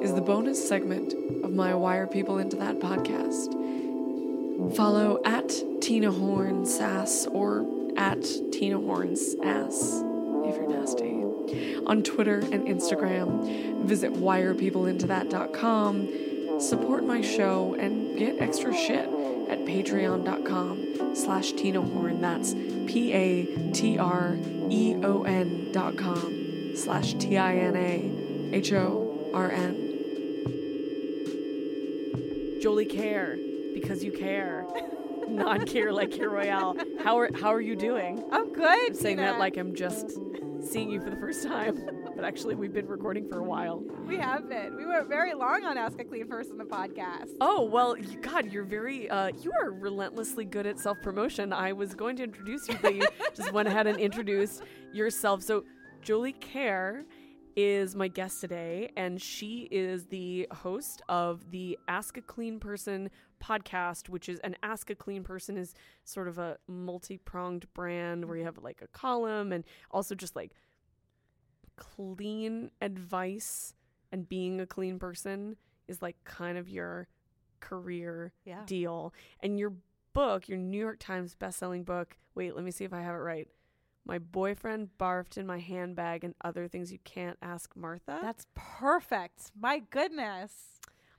is the bonus segment of my Wire People Into That podcast. Follow at Tina Horn Sass or at Tina Horn's Ass if you're nasty. On Twitter and Instagram, visit whyarepeopleintothat.com, support my show, and get extra shit at patreon.com slash Tina Horn. That's P-A-T-R-E-O-N dot com slash T-I-N-A-H-O-R-N. Jolie Kerr, because you care. Non care like Kir Royale. How are how are you doing? I'm good. I'm saying Tina. that like I'm just seeing you for the first time. But actually we've been recording for a while. we have been. We went very long on Ask a Clean Person, the podcast. Oh well, you, God, you're very, uh, you are relentlessly good at self promotion. I was going to introduce you, but you just went ahead and introduced yourself. So, Jolie Kerr is my guest today, and she is the host of the Ask a Clean Person podcast, which is an Ask a Clean Person is sort of a multi pronged brand where you have like a column and also just like clean advice and being a clean person is like kind of your career Yeah. deal. And your book, your New York Times bestselling book, wait, let me see if I have it right. My boyfriend barfed in my handbag and other things you can't ask Martha. That's perfect. My goodness.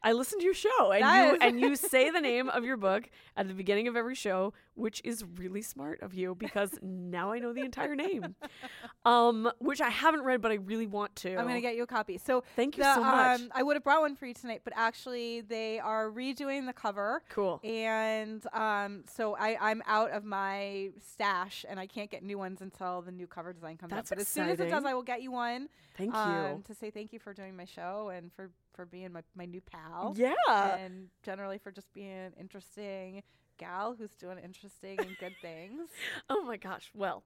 I listened to your show and That you is- and you say the name of your book at the beginning of every show, which is really smart of you because now I know the entire name. Um, which I haven't read, but I really want to. I'm gonna get you a copy. So Thank you the, so much. Um, I would have brought one for you tonight, but actually they are redoing the cover. Cool. And um, so I, I'm out of my stash, and I can't get new ones until the new cover design comes That's out. But as soon as it does. I will get you one. Thank um, you. To say thank you for doing my show and for for being my, my new pal. Yeah. and generally for just being an interesting gal who's doing interesting and good things. Oh my gosh. Well,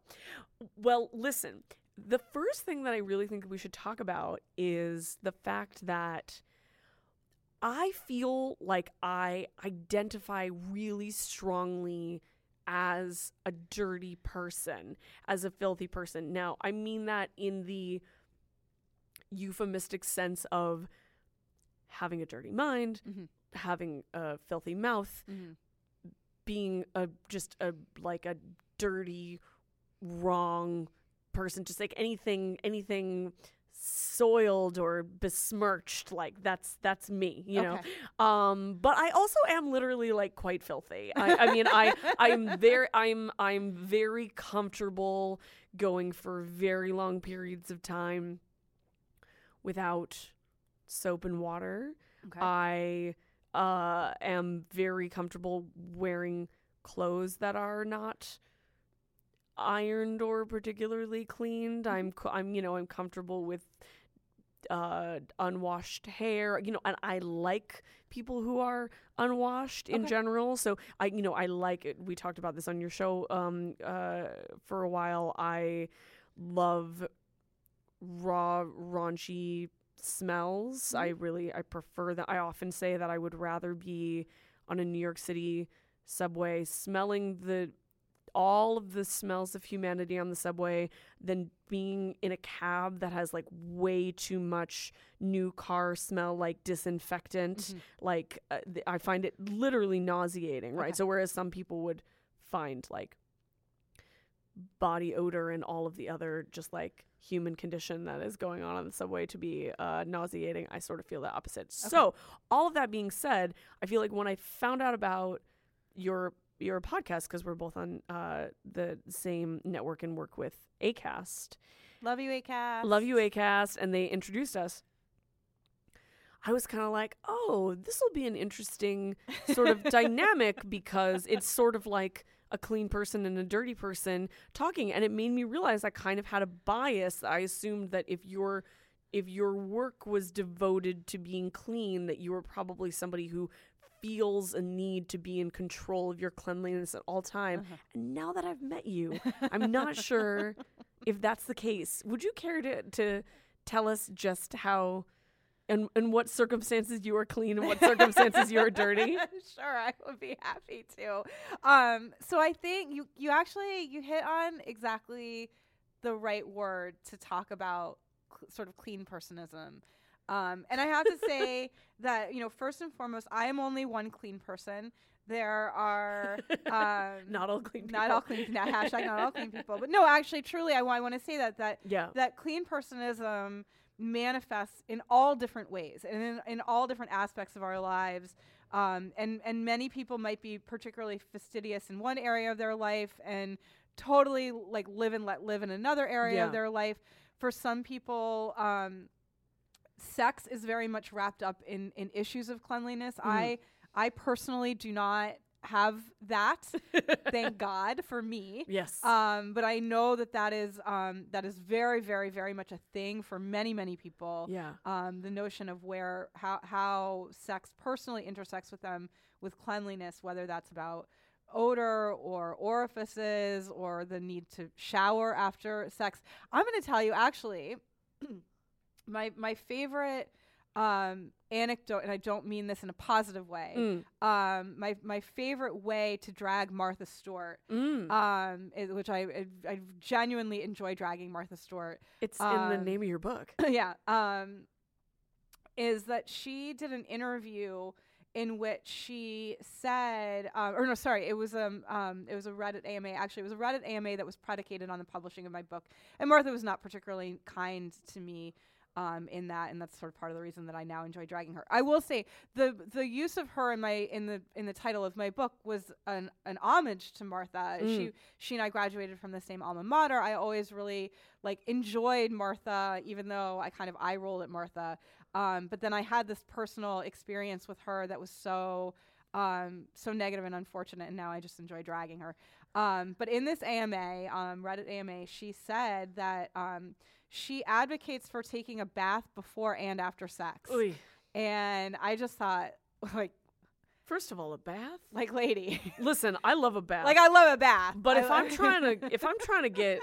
well, listen. The first thing that I really think we should talk about is the fact that I feel like I identify really strongly as a dirty person, as a filthy person. Now, I mean that in the euphemistic sense of having a dirty mind, Mhm. having a filthy mouth, Mhm. being a just a like a dirty wrong person just like anything anything soiled or besmirched like that's that's me you Okay. know um but i also am literally like quite filthy i, I mean i i'm very i'm i'm very comfortable going for very long periods of time without soap and water Okay. I uh, am very comfortable wearing clothes that are not ironed or particularly cleaned. Mm-hmm. I'm I'm you know I'm comfortable with uh, unwashed hair. You know, and I like people who are unwashed in Okay. general. So I you know I like it. We talked about this on your show um uh for a while. I love raw raunchy smells. I really I prefer that. I often say that I would rather be on a New York City subway smelling the all of the smells of humanity on the subway than being in a cab that has like way too much new car smell like disinfectant like uh, th- i find it literally nauseating right Okay. so whereas some people would find like body odor and all of the other just like human condition that is going on on the subway to be uh, nauseating. I sort of feel the opposite. So all of that being said, I feel like when I found out about your your podcast because we're both on uh, the same network and work with Acast. Love you, Acast. Love you, Acast, and they introduced us. I was kind of like, oh, this will be an interesting sort of dynamic because it's sort of like a clean person and a dirty person talking, and it made me realize I kind of had a bias. I assumed that if your if your work was devoted to being clean, that you were probably somebody who feels a need to be in control of your cleanliness at all time. Uh-huh. And now that I've met you, I'm not sure if that's the case. Would you care to to tell us just how and in what circumstances you are clean and what circumstances you are dirty? sure, I would be happy to. Um, so I think you you actually you hit on exactly the right word to talk about cl- sort of clean personism. Um, and I have to say that you know first and foremost, I am only one clean person. There are um, not all clean people. not all clean no, hashtag not all clean people, but no, actually, truly, I, want to say that that Yeah. that clean personism manifests in all different ways and in, in all different aspects of our lives. Um, and, and many people might be particularly fastidious in one area of their life and totally like live and let live in another area Yeah. of their life. For some people, um, sex is very much wrapped up in, in issues of cleanliness. I, I personally do not have that. Thank God for me. Yes. Um, but I know that that is um, that is very, very, very much a thing for many, many people. yeah. Um, the notion of where how how sex personally intersects with them with cleanliness, whether that's about odor or orifices or the need to shower after sex. I'm going to tell you actually, my my favorite um, anecdote, and I don't mean this in a positive way. Mm. Um, my my favorite way to drag Martha Stewart Mm. um, i- which I, I I genuinely enjoy dragging Martha Stewart. it's in the um, name of your book. yeah, um, is that she did an interview in which she said, um, or no, sorry, it was um, um, it was a Reddit AMA. Actually, it was a Reddit AMA that was predicated on the publishing of my book, and Martha was not particularly kind to me. Um, in that, and that's sort of part of the reason that I now enjoy dragging her. I will say the the use of her in my in the in the title of my book was an an homage to Martha. She she and I graduated from the same alma mater. I always really like enjoyed Martha, even though I kind of eye rolled at Martha. Um, but then I had this personal experience with her that was so um, so negative and unfortunate, and now I just enjoy dragging her. Um, but in this AMA, um, Reddit AMA, she said that um, she advocates for taking a bath before and after sex, Oy. and I just thought, like, First of all, a bath. like lady, Listen, I love a bath. like I love a bath, but I if I'm trying to, if I'm trying to get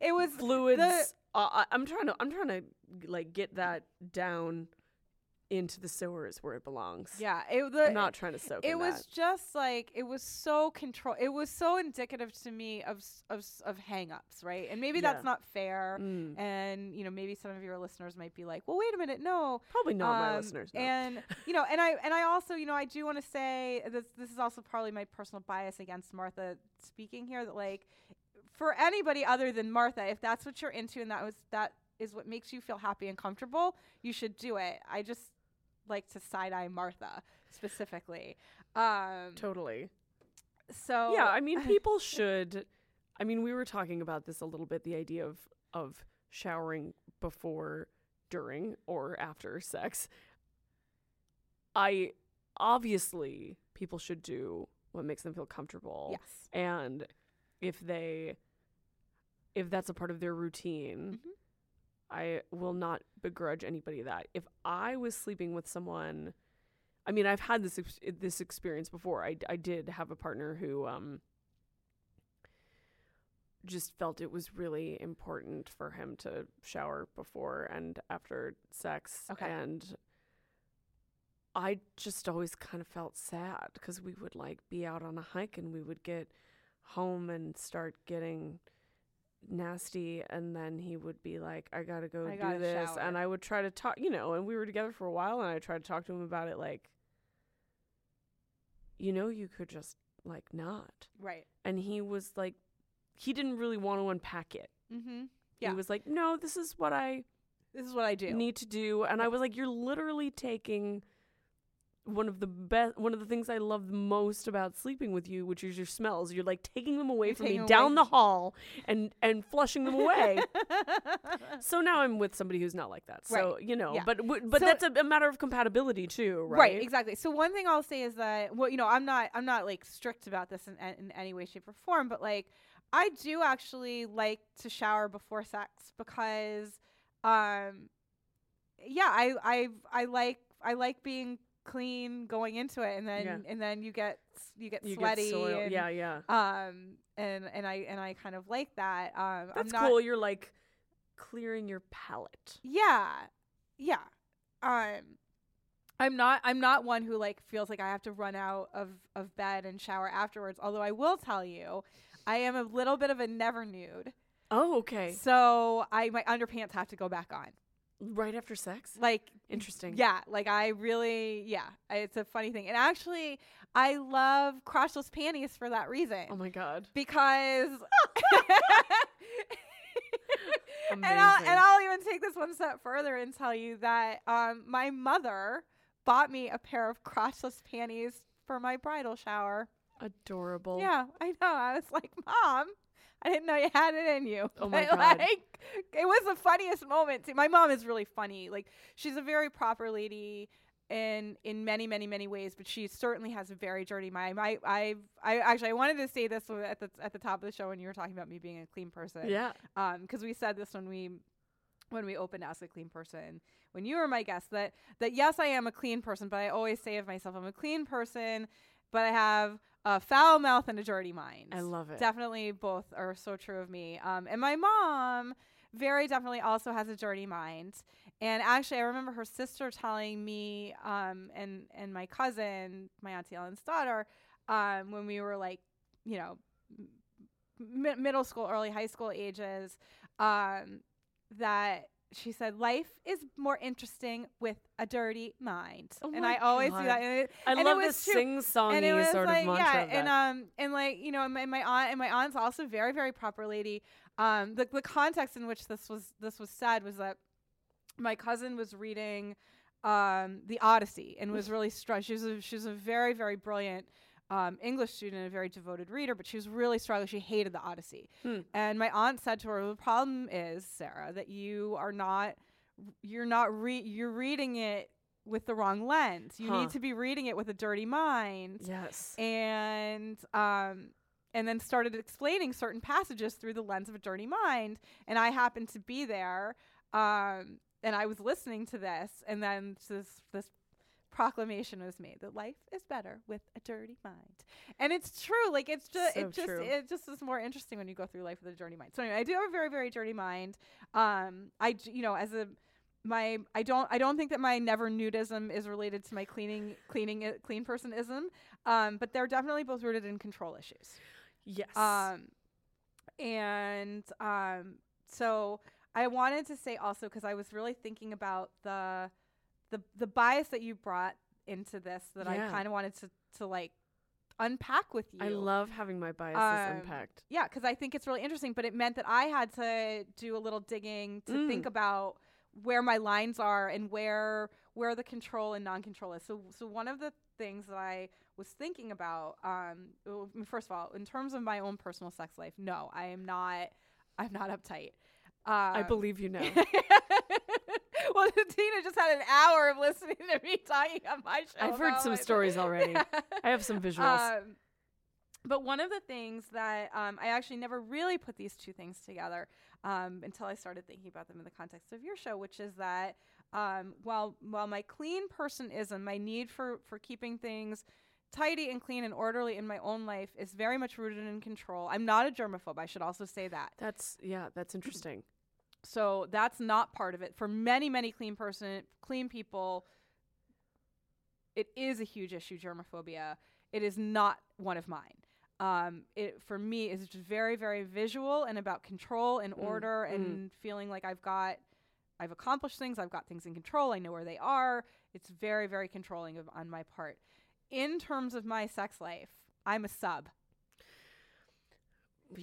it was fluids, the- uh, I'm trying to, I'm trying to like get that down into the sewers where it belongs. yeah, it the I'm not trying to soak. it was that. just like it was so control it was so indicative to me of of of hang-ups right and maybe Yeah. that's not fair Mm. and you know maybe some of your listeners might be like well wait a minute no Probably not my Um, listeners. No. and you know and i and i also you know i do want to say this this is also probably my personal bias against martha speaking here that like for anybody other than martha if that's what you're into and that was that is what makes you feel happy and comfortable you should do it i just like to side-eye martha specifically um totally. so Yeah, I mean, people should. I mean, we were talking about this a little bit. The idea of of showering before, during, or after sex. I obviously people should do what makes them feel comfortable. yes and if they if that's a part of their routine Mhm. I will not begrudge anybody that. If i was sleeping with someone i mean i've had this ex- this experience before. I, I did have a partner who um just felt it was really important for him to shower before and after sex. Okay. and i just always kind of felt sad because we would like be out on a hike and we would get home and start getting nasty and then he would be like i gotta go I do gotta this shower. and i would try to talk you know and we were together for a while and i tried to talk to him about it like you know you could just like not. Right. And he was like he didn't really want to unpack it. Mm-hmm. Yeah. he was like no this is what i this is what i do. need to do and i was like you're literally taking one of the best one of the things I love the most about sleeping with you, which is your smells. You're like taking them away You're from me away down the hall and and flushing them away. so now I'm with somebody who's not like that. So Right. you know, Yeah. but w- but So- that's a, a matter of compatibility too, right? Right, exactly. So one thing I'll say is that well, you know, I'm not I'm not like strict about this in, in any way, shape, or form, but like I do actually like to shower before sex because, um, yeah, I I I like I like being clean going into it, and then Yeah. and then you get you get You sweaty, get and, Yeah, yeah. um, and and I and I kind of like that. Um, That's I'm not, cool. You're like clearing your palate. Yeah. Yeah. Um I'm not I'm not one who like feels like I have to run out of of bed and shower afterwards, although I will tell you I am a little bit of a never nude. Oh, okay. So I my underpants have to go back on. Right after sex. Like Interesting. yeah, like I really yeah, it's a funny thing. And actually I love crotchless panties for that reason. Oh my god. because and I'll and I'll even take this one step further and tell you that um my mother bought me a pair of crotchless panties for my bridal shower. Adorable. Yeah, I know. I was like, "Mom, I didn't know you had it in you." Oh my But, God. Like, it was the funniest moment. too. My mom is really funny. Like, she's a very proper lady in in many many many ways, but she certainly has a very dirty mind. I I I actually I wanted to say this at the at the top of the show when you were talking about me being a clean person Yeah. um because we said this when we when we opened ask a clean person when you were my guest that that yes i am a clean person but i always say of myself i'm a clean person but i have a foul mouth and a dirty mind. I love it. definitely both are so true of me. Um and my mom very definitely also has a dirty mind. And actually i remember her sister telling me um and and my cousin my auntie ellen's daughter um when we were like you know mi- middle school, early high school ages, um, that she said life is more interesting with a dirty mind, Oh and I always God. do that. And it, I and it love was this sing-songy and it was sort like of mantra. yeah, of and um, and like you know, my, my aunt and my aunt's also very very proper lady. Um, the the context in which this was this was said was that my cousin was reading um the Odyssey and was really struck. She was a, she was a very very brilliant um, English student a very devoted reader, but she was really struggling. She hated the Odyssey. Hmm. And my aunt said to her, "The problem is, Sarah, that you are not you're not re- you're reading it with the wrong lens. You Huh. need to be reading it with a dirty mind." yes. And um and then started explaining certain passages through the lens of a dirty mind. And I happened to be there, um, and I was listening to this, and then this this proclamation was made that life is better with a dirty mind. And it's true. Like it's just So it just true. it just is more interesting when you go through life with a dirty mind. So anyway, I do have a very very dirty mind. Um, I you know as a my I don't I don't think that my never nudism is related to my cleaning cleaning it, clean personism. Um, but they're definitely both rooted in control issues. Yes. Um, and um, so I wanted to say also because I was really thinking about the the the bias that you brought into this that I kind of wanted to to like unpack with you. I love having my biases Um, unpacked. Yeah, because I think it's really interesting, but it meant that I had to do a little digging to Mm. think about where my lines are and where where the control and non-control is. So so one of the things that I was thinking about, um, first of all, in terms of my own personal sex life, no, I am not. I'm not uptight. I Um, believe you know. well, Tina just had an hour of listening to me talking on my show. I've heard some stories already. I have some visuals. um, but one of the things that um, I actually never really put these two things together um, until I started thinking about them in the context of your show, which is that um, while while my clean personism, my need for for keeping things tidy and clean and orderly in my own life is very much rooted in control. I'm not a germaphobe. I should also say that. that's yeah, that's interesting. So that's not part of it. For many, many clean person, clean people, it is a huge issue. Germophobia. It is not one of mine. Um, it for me is just very, very visual and about control and Mm, order mm. and feeling like I've got, I've accomplished things. I've got things in control. I know where they are. It's very, very controlling of on my part. In terms of my sex life, I'm a sub.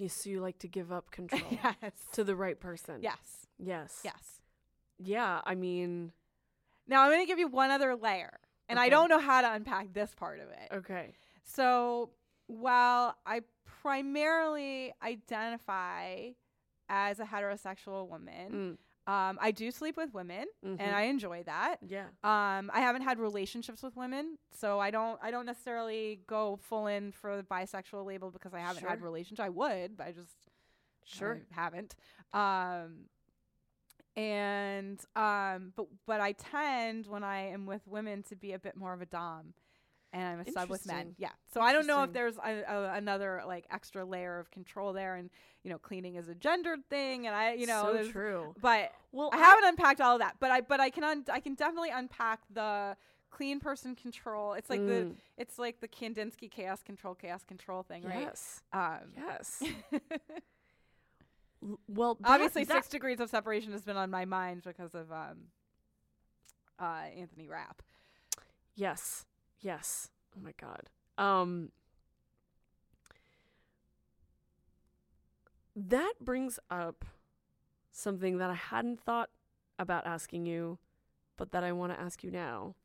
So you like to give up control yes. to the right person. Yes. Yes. Yes. Yeah. I mean, Now I'm going to give you one other layer. And I don't know how to unpack this part of it. Okay. So while I primarily identify as a heterosexual woman, Mm. Um, I do sleep with women Mhm. and I enjoy that. Yeah. Um, I haven't had relationships with women, so I don't I don't necessarily go full in for the bisexual label because I haven't had Sure. relationships. I would, but I just Sure. I haven't. Um, and um, but but I tend when I am with women to be a bit more of a dom, and I'm a sub with men. Yeah. So I don't know if there's a, a, another like extra layer of control there, and you know, cleaning is a gendered thing, and I you know, so true. but Well, I haven't unpacked all of that, but I but I can un- I can definitely unpack the clean person control. It's like the Mm. it's like the Kandinsky chaos control chaos control thing, right? Yes. Um, Yes. Well, that- obviously, that- six degrees of separation has been on my mind because of um, uh, Anthony Rapp. Yes. Yes. Oh my god. Um That brings up something that I hadn't thought about asking you, but that I want to ask you now,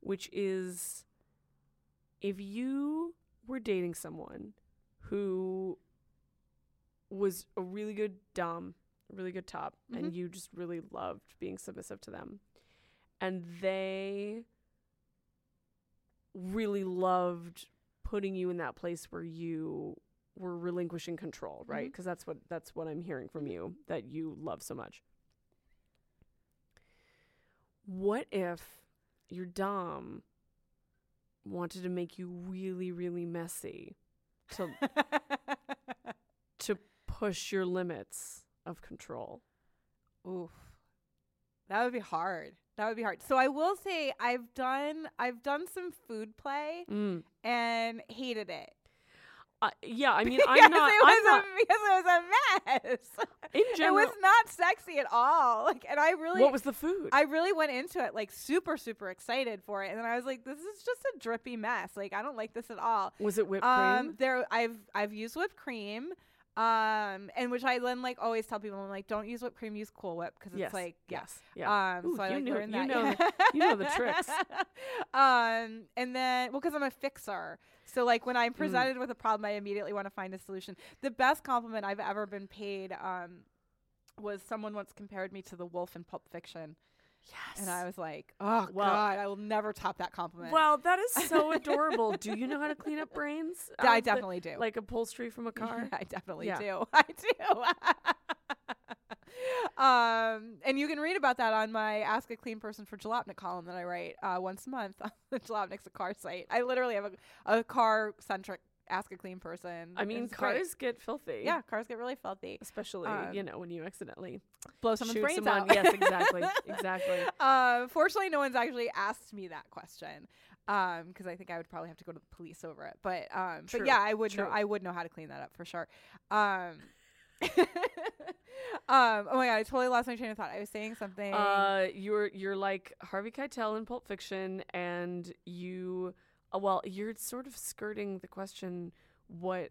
which is if you were dating someone who was a really good dom, a really good top, and Mhm. you just really loved being submissive to them, and they really loved putting you in that place where you were relinquishing control, right? Mm-hmm. Because that's what that's what I'm hearing from mm-hmm. you that you love so much. What if your dom wanted to make you really really messy to to push your limits of control? Oof. That would be hard. That would be hard. So I will say I've done I've done some food play Mm. and hated it. Uh, yeah, I mean, I'm not. it I'm was not a, because it was a mess. in general. it was not sexy at all. Like, and I really, what was the food? I really went into it like super, super excited for it, and then I was like, "This is just a drippy mess. Like, I don't like this at all." was it whipped Um, cream? there, I've I've used whipped cream, um, and which I then like always tell people, I'm like, "Don't use whipped cream, use Cool Whip," because Yes, it's like, yeah. yes, yeah. Um, Ooh, so I you like knew- learned you know the- you know the tricks. um, and then, well, because I'm a fixer, so like when Mm. I'm presented with a problem, I immediately want to find a solution. The best compliment I've ever been paid um, was someone once compared me to the wolf in Pulp Fiction, yes. and I was like, "Oh Well- God, I will never top that compliment." well, that is so adorable. do you know how to clean up brains? Yeah, I the- definitely do. like upholstery from a car. I definitely Yeah. do. I do. um, and you can read about that on my Ask a Clean Person for Jalopnik column that I write uh, once a month on the Jalopnik's a car site. I literally have a, a car centric Ask a Clean Person. I mean, It's great. cars get filthy. Yeah, cars get really filthy. especially Um, you know when you accidentally Blow someone's brains someone. out. Yes, exactly, exactly. Uh, fortunately, no one's actually asked me that question. Um, because I think I would probably have to go to the police over it. But um, True, but yeah, I would know. I would know how to clean that up for sure. Um, um. Oh my god, I totally lost my train of thought. I was saying something. Uh, you're you're like Harvey Keitel in Pulp Fiction, and you, uh, well, you're sort of skirting the question. What?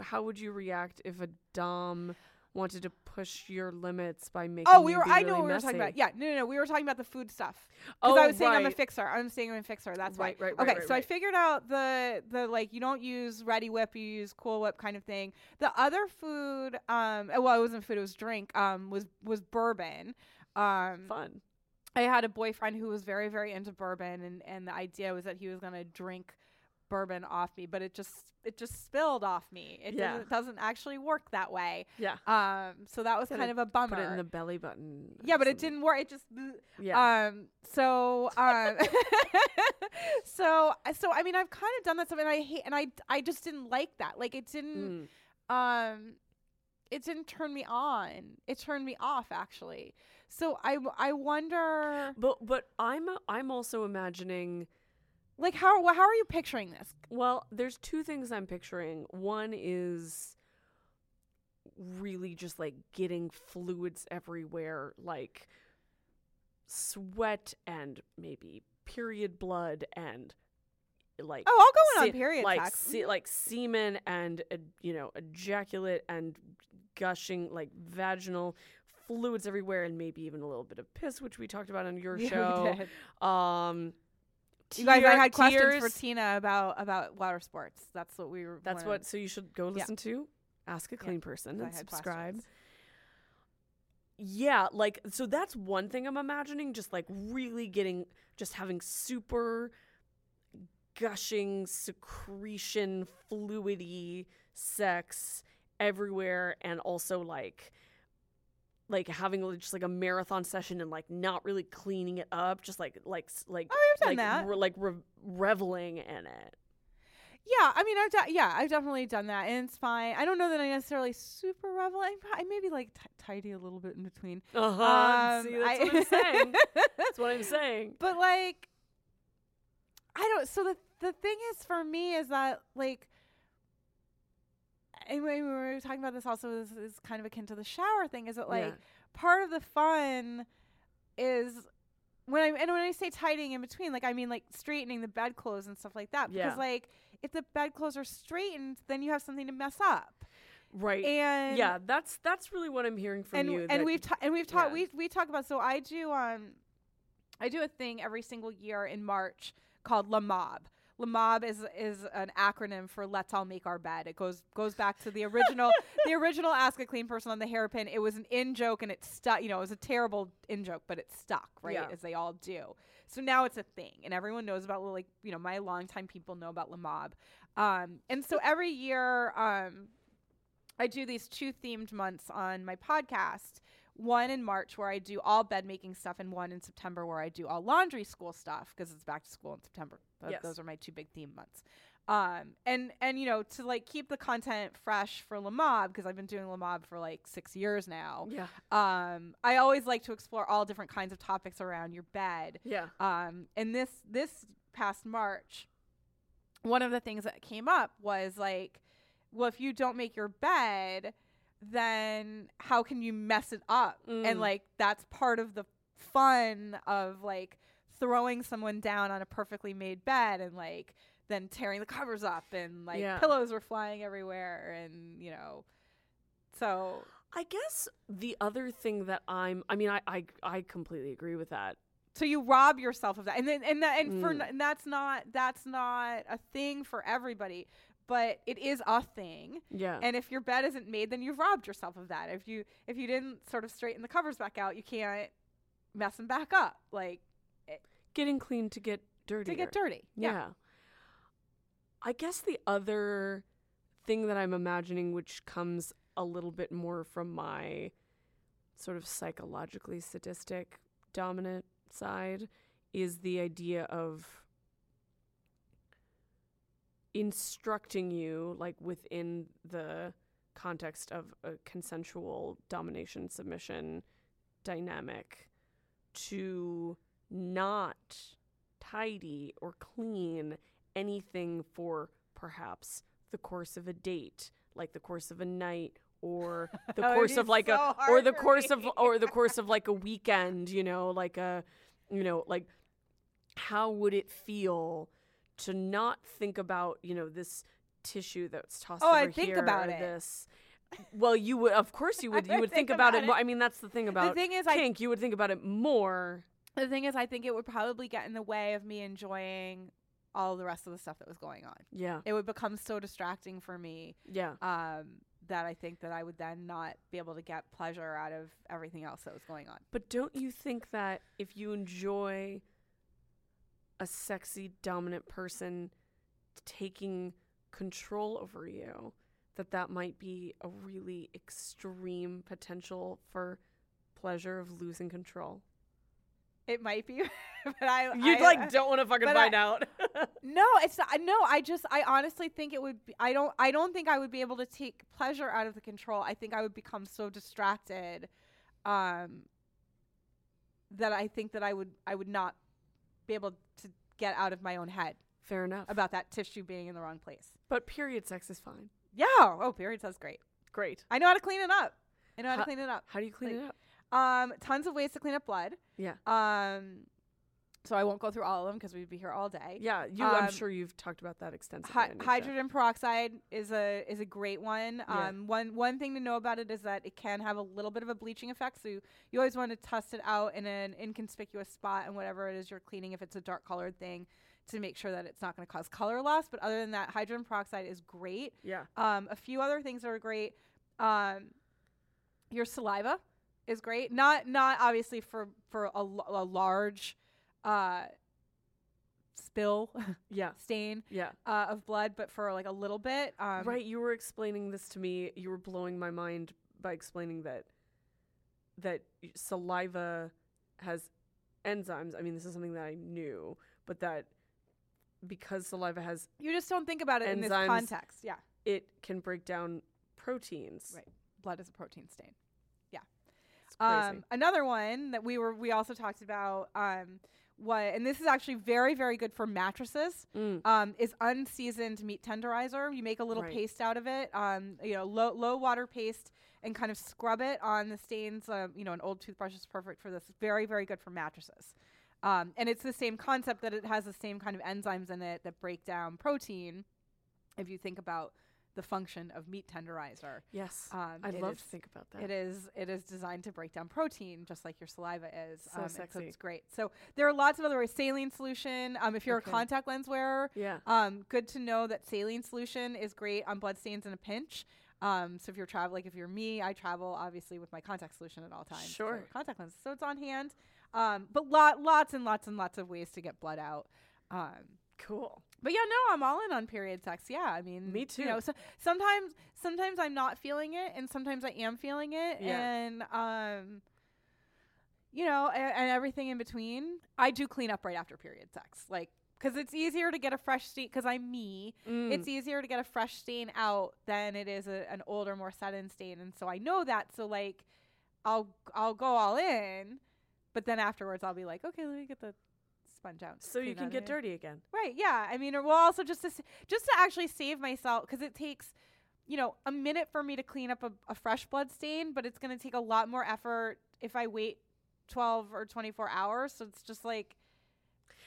How would you react if a dom wanted to push your limits by making? oh, we were. I really know what we were talking about. Yeah, no, no, no. We were talking about the food stuff. Because Oh, I was saying I'm a right. fixer. I'm saying I'm a fixer. That's Right, why. right, right, okay, right, so I right. figured out the the like you don't use Reddi-wip, you use Cool Whip kind of thing. The other food, um, uh, well, it wasn't food, it was drink. Um, was was bourbon. Um, Fun. I had a boyfriend who was very very into bourbon, and and the idea was that he was gonna drink bourbon off me, but it just it just spilled off me. It Yeah. doesn't, doesn't actually work that way. Yeah. Um, so that was Gotta kind of a bummer. Put it in the belly button. yeah, but it didn't work. It just. Yeah. Um. So. Um. so. So. I mean, I've kind of done that stuff, and I hate, and I. I just didn't like that. Like, it didn't. Mm. Um. It didn't turn me on. It turned me off, actually. So I I wonder. But but I'm I'm also imagining. Like, how. How are you picturing this? Well, there's two things I'm picturing. One is really just like getting fluids everywhere, like sweat and maybe period blood and like Oh, I'll go in se- on period like se- like semen and uh, you know ejaculate and gushing like vaginal fluids everywhere and maybe even a little bit of piss, which we talked about on your Yeah, show. Um, You guys, I had questions for. Tina about about water sports. That's what we were. That's what. So you should go Yeah. listen to Ask a Yeah, Clean Person and subscribe. questions. Yeah, like so that's one thing I'm imagining just like really getting just having super gushing secretion fluidy sex everywhere and also like like having just like a marathon session and like not really cleaning it up just like like like Oh, I've done like that. re- like re- reveling in it Yeah, I mean, I've done. Yeah, I've definitely done that, and it's fine. I don't know that I necessarily super revel. I, I maybe like t- tidy a little bit in between. uh-huh Um, see that's I- what i'm saying that's what i'm saying But like, I don't. So the the thing is for me is that like, anyway, we were talking about this also is, is kind of akin to the shower thing. Is it like Yeah. part of the fun is when I and when I say tidying in between, like I mean like straightening the bedclothes and stuff like that. Yeah. Because like if the bedclothes are straightened, then you have something to mess up. right And yeah that's that's really what i'm hearing from and you and we've ta- and we've talked yeah. we we talk about so I do um I do a thing every single year in March called LAMOB. LAMOB is is an acronym for Let's All Make Our Bed. It goes goes back to the original the original Ask a Clean Person on the hairpin. It was an in joke and it stuck. You know, it was a terrible in joke, but it stuck right Yeah. as they all do. So now it's a thing, and everyone knows about like you know my longtime people know about LAMOB. Um, and so every year, um, I do these two themed months on my podcast. One in March where I do all bed making stuff, and one in September where I do all laundry school stuff because it's back to school in September. Th- Yes. Those are my two big theme months. Um, and and you know to like keep the content fresh for LAMOB because I've been doing LAMOB for like six years now. yeah Um, I always like to explore all different kinds of topics around your bed. yeah Um, and this this past March, one of the things that came up was like, well, if you don't make your bed, then how can you mess it up? Mm. And like that's part of the fun of like throwing someone down on a perfectly made bed and like then tearing the covers up and like Yeah. pillows were flying everywhere and you know so I guess the other thing that I'm I mean I I, I completely agree with that. so you rob yourself of that and then and that and for Mm. n- and that's not that's not a thing for everybody but it is a thing Yeah. and if your bed isn't made then you've robbed yourself of that if you if you didn't sort of straighten the covers back out you can't mess them back up like Getting clean to get dirty. to get dirty Yeah. I guess the other thing that I'm imagining which comes a little bit more from my sort of psychologically sadistic dominant side is the idea of instructing you like within the context of a consensual domination submission dynamic to not tidy or clean anything for perhaps the course of a date like the course of a night or the course of like so a or the course of or the course of like a weekend you know like a you know like how would it feel to not think about you know this tissue that's tossed Oh, over I'd think here about it. this well you would of course you would I you would think, about, it, more. it. i mean that's the thing about the thing is, I- kink you would think about it more the thing is i think it would probably get in the way of me enjoying all the rest of the stuff that was going on yeah it would become so distracting for me yeah um, that I think that I would then not be able to get pleasure out of everything else that was going on. But don't you think that if you enjoy a sexy dominant person taking control over you, that that might be a really extreme potential for pleasure of losing control? It might be, but I You I- like don't want to fucking find I- out. no, it's not, no. I just I honestly think it would. Be, I don't. I don't think I would be able to take pleasure out of the control. I think I would become so distracted, um, that I think that I would I would not be able to get out of my own head Fair enough. about that tissue being in the wrong place. but period sex is fine. Yeah. Oh, period says great. Great. I know how to clean it up. I know how to clean it up. How do you clean Like- it up? Um, tons of ways to clean up blood. Yeah. Um, So I won't go through all of them because we'd be here all day. Yeah, you. I'm Um, sure you've talked about that extensively. Hy- on your show. hydrogen peroxide is a is a great one. Yeah. Um, one one thing to know about it is that it can have a little bit of a bleaching effect. So you, you always want to test it out in an inconspicuous spot and whatever it is you're cleaning, if it's a dark colored thing, to make sure that it's not going to cause color loss. But other than that, hydrogen peroxide is great. Yeah. Um, a few other things that are great. Um, your saliva is great. Not not obviously for for a, a large uh, spill Yeah. stain Yeah. uh, of blood, but for like a little bit. Um, right. You were explaining this to me. You were blowing my mind by explaining that that saliva has enzymes. I mean, this is something that I knew, but that because saliva has You just don't think about it in this context. Yeah. it can break down proteins. Right. Blood is a protein stain. Um, another one that we were we also talked about um, what and this is actually very very good for mattresses. Mm. Um, is unseasoned meat tenderizer. You make a little Right. paste out of it. Um, you know, low low water paste and kind of scrub it on the stains. Um, you know, an old toothbrush is perfect for this. Very very good for mattresses. Um, and it's the same concept that it has the same kind of enzymes in it that break down protein. If you think about the function of meat tenderizer, Yes. um, I'd love is- to think about that. it is it is designed to break down protein, just like your saliva is. So um, and so it's great. So there are lots of other ways. Saline solution. Um, if you're Okay. a contact lens wearer, Yeah. um, good to know that saline solution is great on blood stains in a pinch. Um, so if you're traveling, like if you're me, I travel obviously with my contact solution at all times. so Sure. contact lenses, so it's on hand. Um, but lot, lots and lots and lots of ways to get blood out. Um, Cool. But yeah, no, I'm all in on period sex. Yeah, I mean, Me too. You know, so, sometimes, sometimes I'm not feeling it, and sometimes I am feeling it, Yeah. and um, you know, and, and everything in between. I do clean up right after period sex, like because it's easier to get a fresh stain. Because I'm me, Mm. it's easier to get a fresh stain out than it is a, an older, more set-in stain, and so I know that. So like, I'll I'll go all in, but then afterwards I'll be like, okay, let me get the sponge out. so you can get dirty again. Right. Yeah. I mean, or well, also just to s- just to actually save myself because it takes, you know, a minute for me to clean up a, a fresh blood stain, but it's going to take a lot more effort if I wait twelve or twenty four hours. So it's just like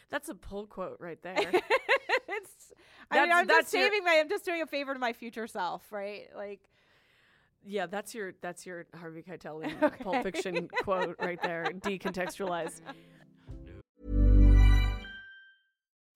That's a pull quote right there. it's. I mean, I'm just saving my. I'm just doing a favor to my future self, right? Like. yeah, that's your that's your Harvey Keitel Okay. Pulp Fiction quote right there, decontextualized.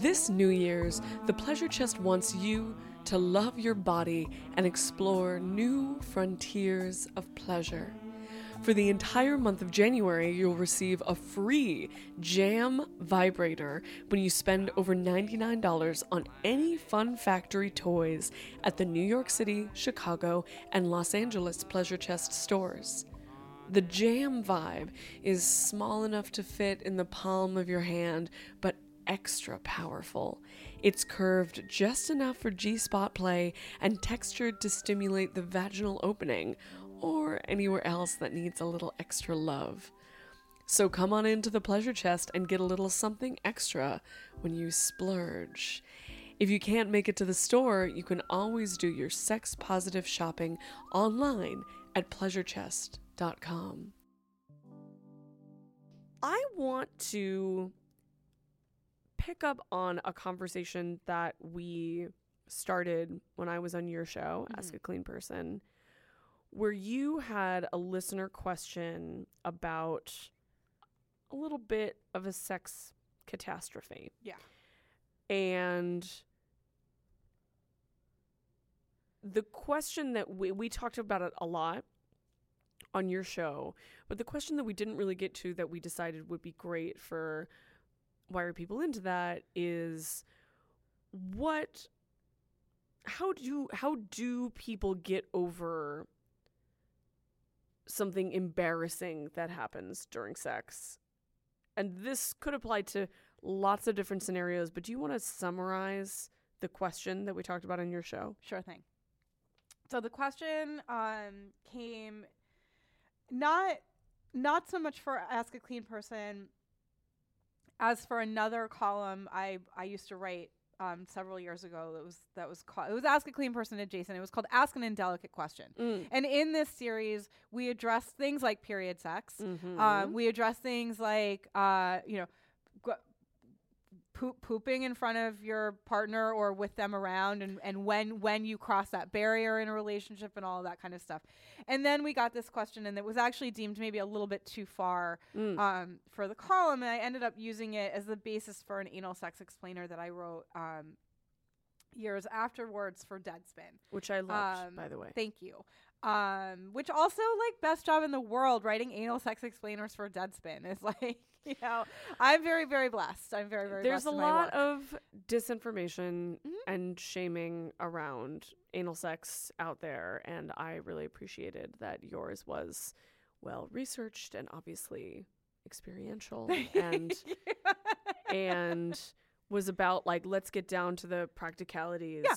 This New Year's, the Pleasure Chest wants you to love your body and explore new frontiers of pleasure. For the entire month of January, you'll receive a free Jam vibrator when you spend over $99 on any Fun Factory toys at the New York City, Chicago, and Los Angeles Pleasure Chest stores. The Jam Vibe is small enough to fit in the palm of your hand, but extra powerful. It's curved just enough for G spot play and textured to stimulate the vaginal opening or anywhere else that needs a little extra love. So come on into the pleasure chest and get a little something extra when you splurge. If you can't make it to the store, you can always do your sex positive shopping online at pleasurechest.com. I want to pick up on a conversation that we started when I was on your show, mm-hmm. Ask a Clean Person, where you had a listener question about a little bit of a sex catastrophe. Yeah. And the question that we, we talked about it a lot on your show, but the question that we didn't really get to that we decided would be great for why are people into that is what how do how do people get over something embarrassing that happens during sex. And this could apply to lots of different scenarios, but do you want to summarize the question that we talked about in your show? Sure thing. So the question um, came not not so much for ask a clean person as for another column I I used to write um, several years ago that was that was called it was ask a clean person adjacent it was called ask an indelicate question. And in this series we address things like period sex. Mhm. um, we address things like uh, you know poop, pooping in front of your partner or with them around and, and when when you cross that barrier in a relationship and all that kind of stuff and then we got this question and it was actually deemed maybe a little bit too far Mm. um, for the column and i ended up using it as the basis for an anal sex explainer that i wrote um, years afterwards for deadspin Which I loved, Um, by the way. Thank you. Um, which also like best job in the world writing anal sex explainers for Deadspin is like you know I'm very very blessed. I'm very very There's a lot of disinformation Mhm. and shaming around anal sex out there, and I really appreciated that yours was well researched and obviously experiential and and was about like let's get down to the practicalities. Yeah.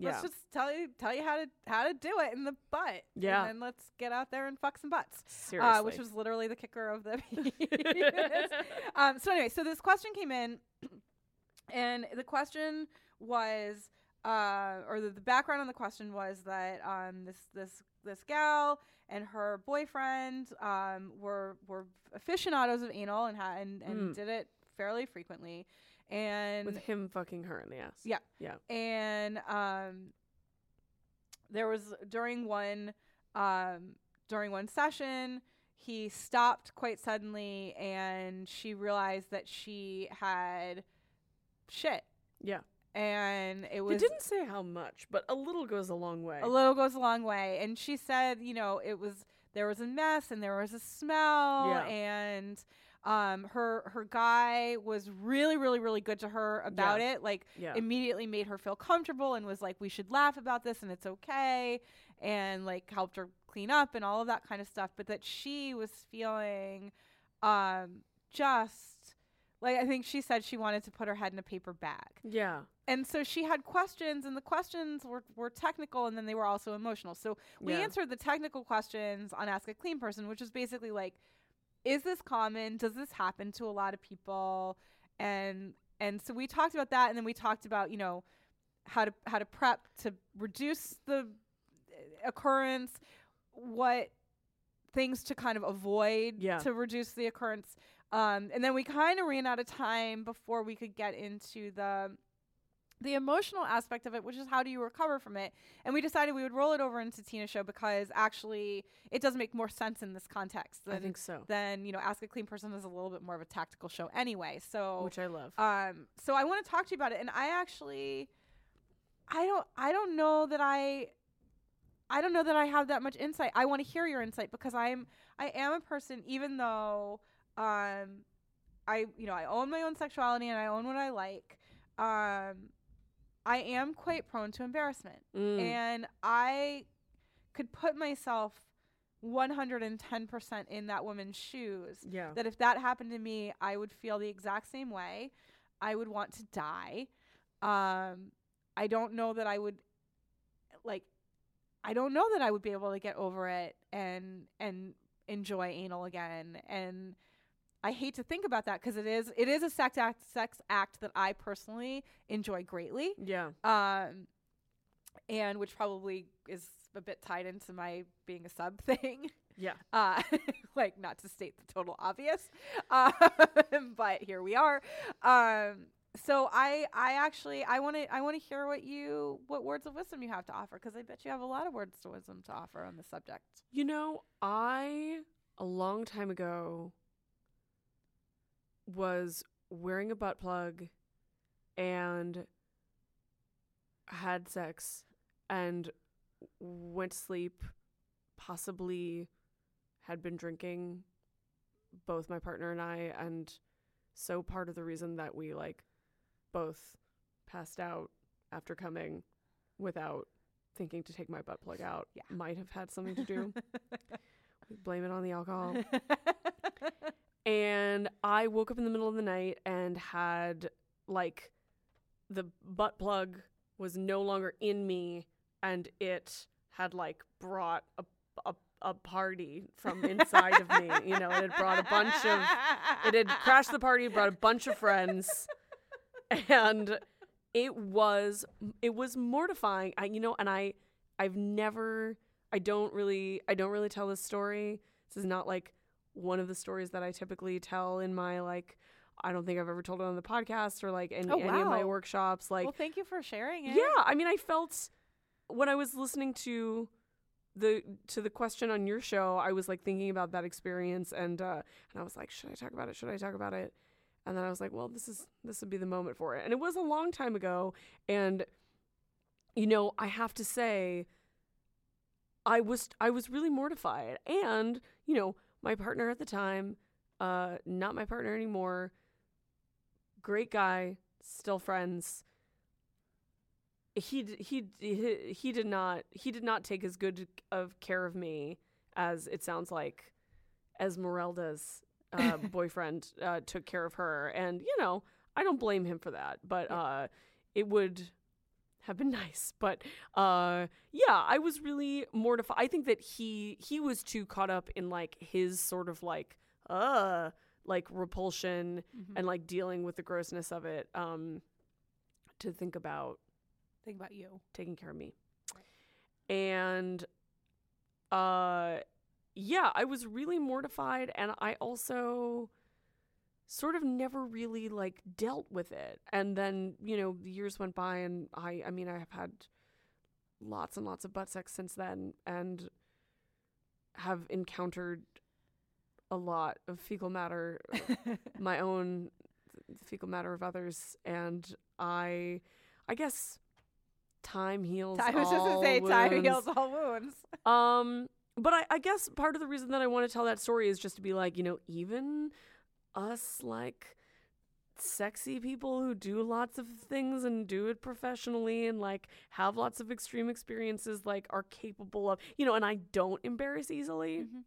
Let's just tell you tell you how to how to do it in the butt. Yeah. And then let's get out there and fuck some butts. Seriously. Uh, which was literally the kicker of the piece. um, so anyway, so this question came in, and the question was, uh, or the, the background on the question was that um, this this this gal and her boyfriend um, were were aficionados of anal and had and, and Mm. did it fairly frequently, and with him fucking her in the ass. Yeah. Yeah. and um, there was during one um, during one session he stopped quite suddenly and she realized that she had shit Yeah. and it was didn't say how much, but a little goes a long way. a little goes a long way and she said you know it was there was a mess and there was a smell Yeah. and um her her guy was really really really good to her about it like yeah. immediately made her feel comfortable and was like we should laugh about this and it's okay and like helped her clean up and all of that kind of stuff but that she was feeling um just like i think she said she wanted to put her head in a paper bag yeah. and so she had questions and the questions were, were technical and then they were also emotional so we Yeah. answered the technical questions on ask a clean person which is basically like is this common? Does this happen to a lot of people? And and so we talked about that and then we talked about you know how to how to prep to reduce the uh, occurrence what things to kind of avoid Yeah. to reduce the occurrence. Um, and then we kind of ran out of time before we could get into the the emotional aspect of it, which is how do you recover from it. And we decided we would roll it over into Tina's show because actually it does make more sense in this context. I think so. Then you know, Ask a Clean Person is a little bit more of a tactical show anyway. So Which I love. um, so I want to talk to you about it, and I actually, I don't, I don't know that I, I don't know that I have that much insight. I want to hear your insight because I'm, I am a person, even though, um, I, you know, I own my own sexuality and I own what I like. Um, I am quite prone to embarrassment, Mm. and I could put myself 110% in that woman's shoes yeah. that if that happened to me, I would feel the exact same way. I would want to die. Um, I don't know that I would like. I don't know that I would be able to get over it and and enjoy anal again. And I hate to think about that because it is it is a sex act sex act that I personally enjoy greatly. yeah. Um, and which probably is a bit tied into my being a sub thing Yeah. uh, like not to state the total obvious, um, but here we are. Um, so I, I actually, I want to, I want to hear what you, what words of wisdom you have to offer, because I bet you have a lot of words of wisdom to offer on the subject. You know, I a long time ago was wearing a butt plug and had sex and went to sleep, possibly had been drinking both my partner and I and so part of the reason that we like both passed out after coming without thinking to take my butt plug out Yeah. might have had something to do Blame it on the alcohol. and I woke up in the middle of the night and had like the butt plug was no longer in me and it had like brought a a, a party from inside of me. You know, it had brought a bunch of it had crashed the party, brought a bunch of friends, and it was it was mortifying. I you know, and I I've never I don't really I don't really tell this story. This is not like one of the stories that I typically tell in my like I don't think I've ever told it on the podcast or like in Oh, any of my workshops. Like well, thank you for sharing it. yeah, I mean, I felt when I was listening to the to the question on your show, I was like thinking about that experience, and uh, and I was like, should I talk about it? Should I talk about it? And then I was like, well, this is this would be the moment for it. And it was a long time ago, and you know, I have to say, I was I was really mortified, and you know, my partner at the time, uh, not my partner anymore, great guy, still friends. He he he he did not he did not take as good of care of me as it sounds like Esmeralda's uh, boyfriend uh, took care of her, and you know I don't blame him for that, but uh, it would have been nice. But uh, yeah, I was really mortified. I think that he he was too caught up in like his sort of like uh like repulsion Mhm. and like dealing with the grossness of it um to think about think about you. taking care of me. And uh yeah, I was really mortified and I also sort of never really like dealt with it. And then, you know, the years went by and I I mean I have had lots and lots of butt sex since then and have encountered a lot of fecal matter my own fecal matter of others and I I guess time heals I was just gonna say time heals all wounds. Um, but I, I guess part of the reason that I want to tell that story is just to be like, you know, even us like sexy people who do lots of things and do it professionally and like have lots of extreme experiences like are capable of, you know, and I don't embarrass easily. Mhm.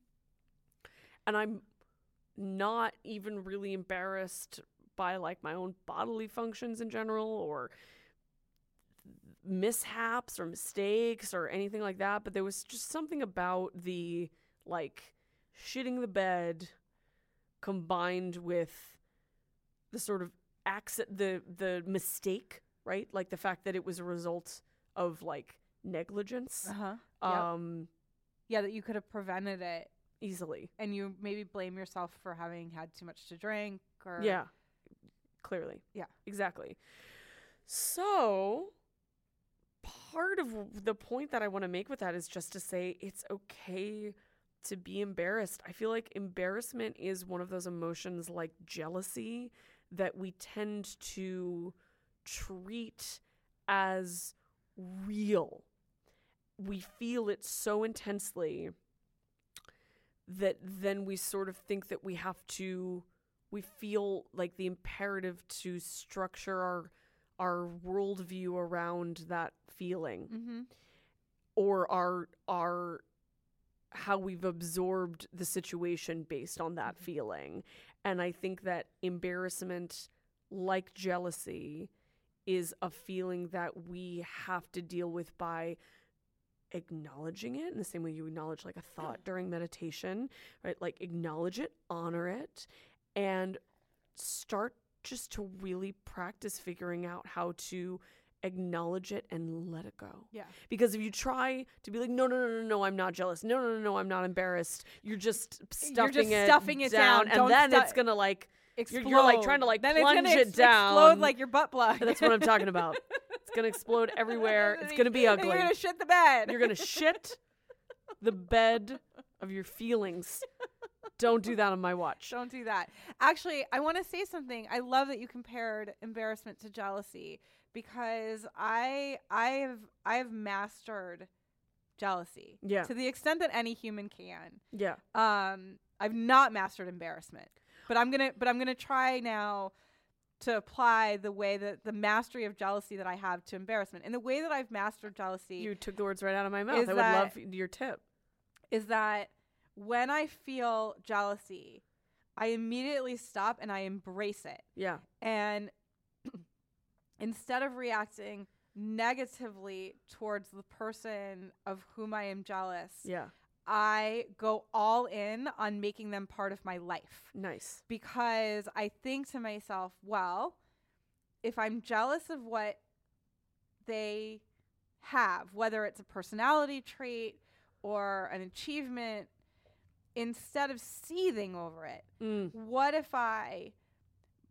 And I'm not even really embarrassed by like my own bodily functions in general or mishaps or mistakes or anything like that but there was just something about the like shitting the bed combined with the sort of accident the the mistake right like the fact that it was a result of like negligence Uh huh. um yeah, that you could have prevented it, easily and you maybe blame yourself for having had too much to drink, or Yeah. Clearly. Yeah. Exactly. So, part of the point that I want to make with that is just to say it's okay to be embarrassed. I feel like embarrassment is one of those emotions like jealousy that we tend to treat as real. We feel it so intensely that then we sort of think that we have to we feel like the imperative to structure our our worldview around that feeling Mm-hmm. or our our how we've absorbed the situation based on that mm-hmm. feeling. And i think that embarrassment like jealousy is a feeling that we have to deal with by acknowledging it in the same way you acknowledge like a thought during meditation right? Like acknowledge it honor it and start just to really practice figuring out how to acknowledge it and let it go Yeah. because if you try to be like, no, no, no, no, no, I'm not jealous. No, no, no, no, I'm not embarrassed. You're just stuffing it, stuffing it down. and Don't then stu- it's gonna like Explode. you're, like, trying to, like, then plunge it's gonna it ex- Explode like your butt plug. that's what I'm talking about. It's gonna explode everywhere. It's gonna be ugly. You're gonna shit the bed. You're gonna shit the bed of your feelings. Don't do that on my watch. Don't do that. Actually, I want to say something. I love that you compared embarrassment to jealousy because I I have I have mastered jealousy Yeah. to the extent that any human can. Yeah. Um, I've not mastered embarrassment, but I'm gonna but I'm gonna try now to apply the way that the mastery of jealousy that I have to embarrassment. And the way that I've mastered jealousy You took the words right out of my mouth. I would love your tip. is that when I feel jealousy, I immediately stop and I embrace it. Yeah. And instead of reacting negatively towards the person of whom I am jealous, Yeah. I go all in on making them part of my life Nice. because I think to myself, well, if I'm jealous of what they have, whether it's a personality trait or an achievement, instead of seething over it, Mm. what if I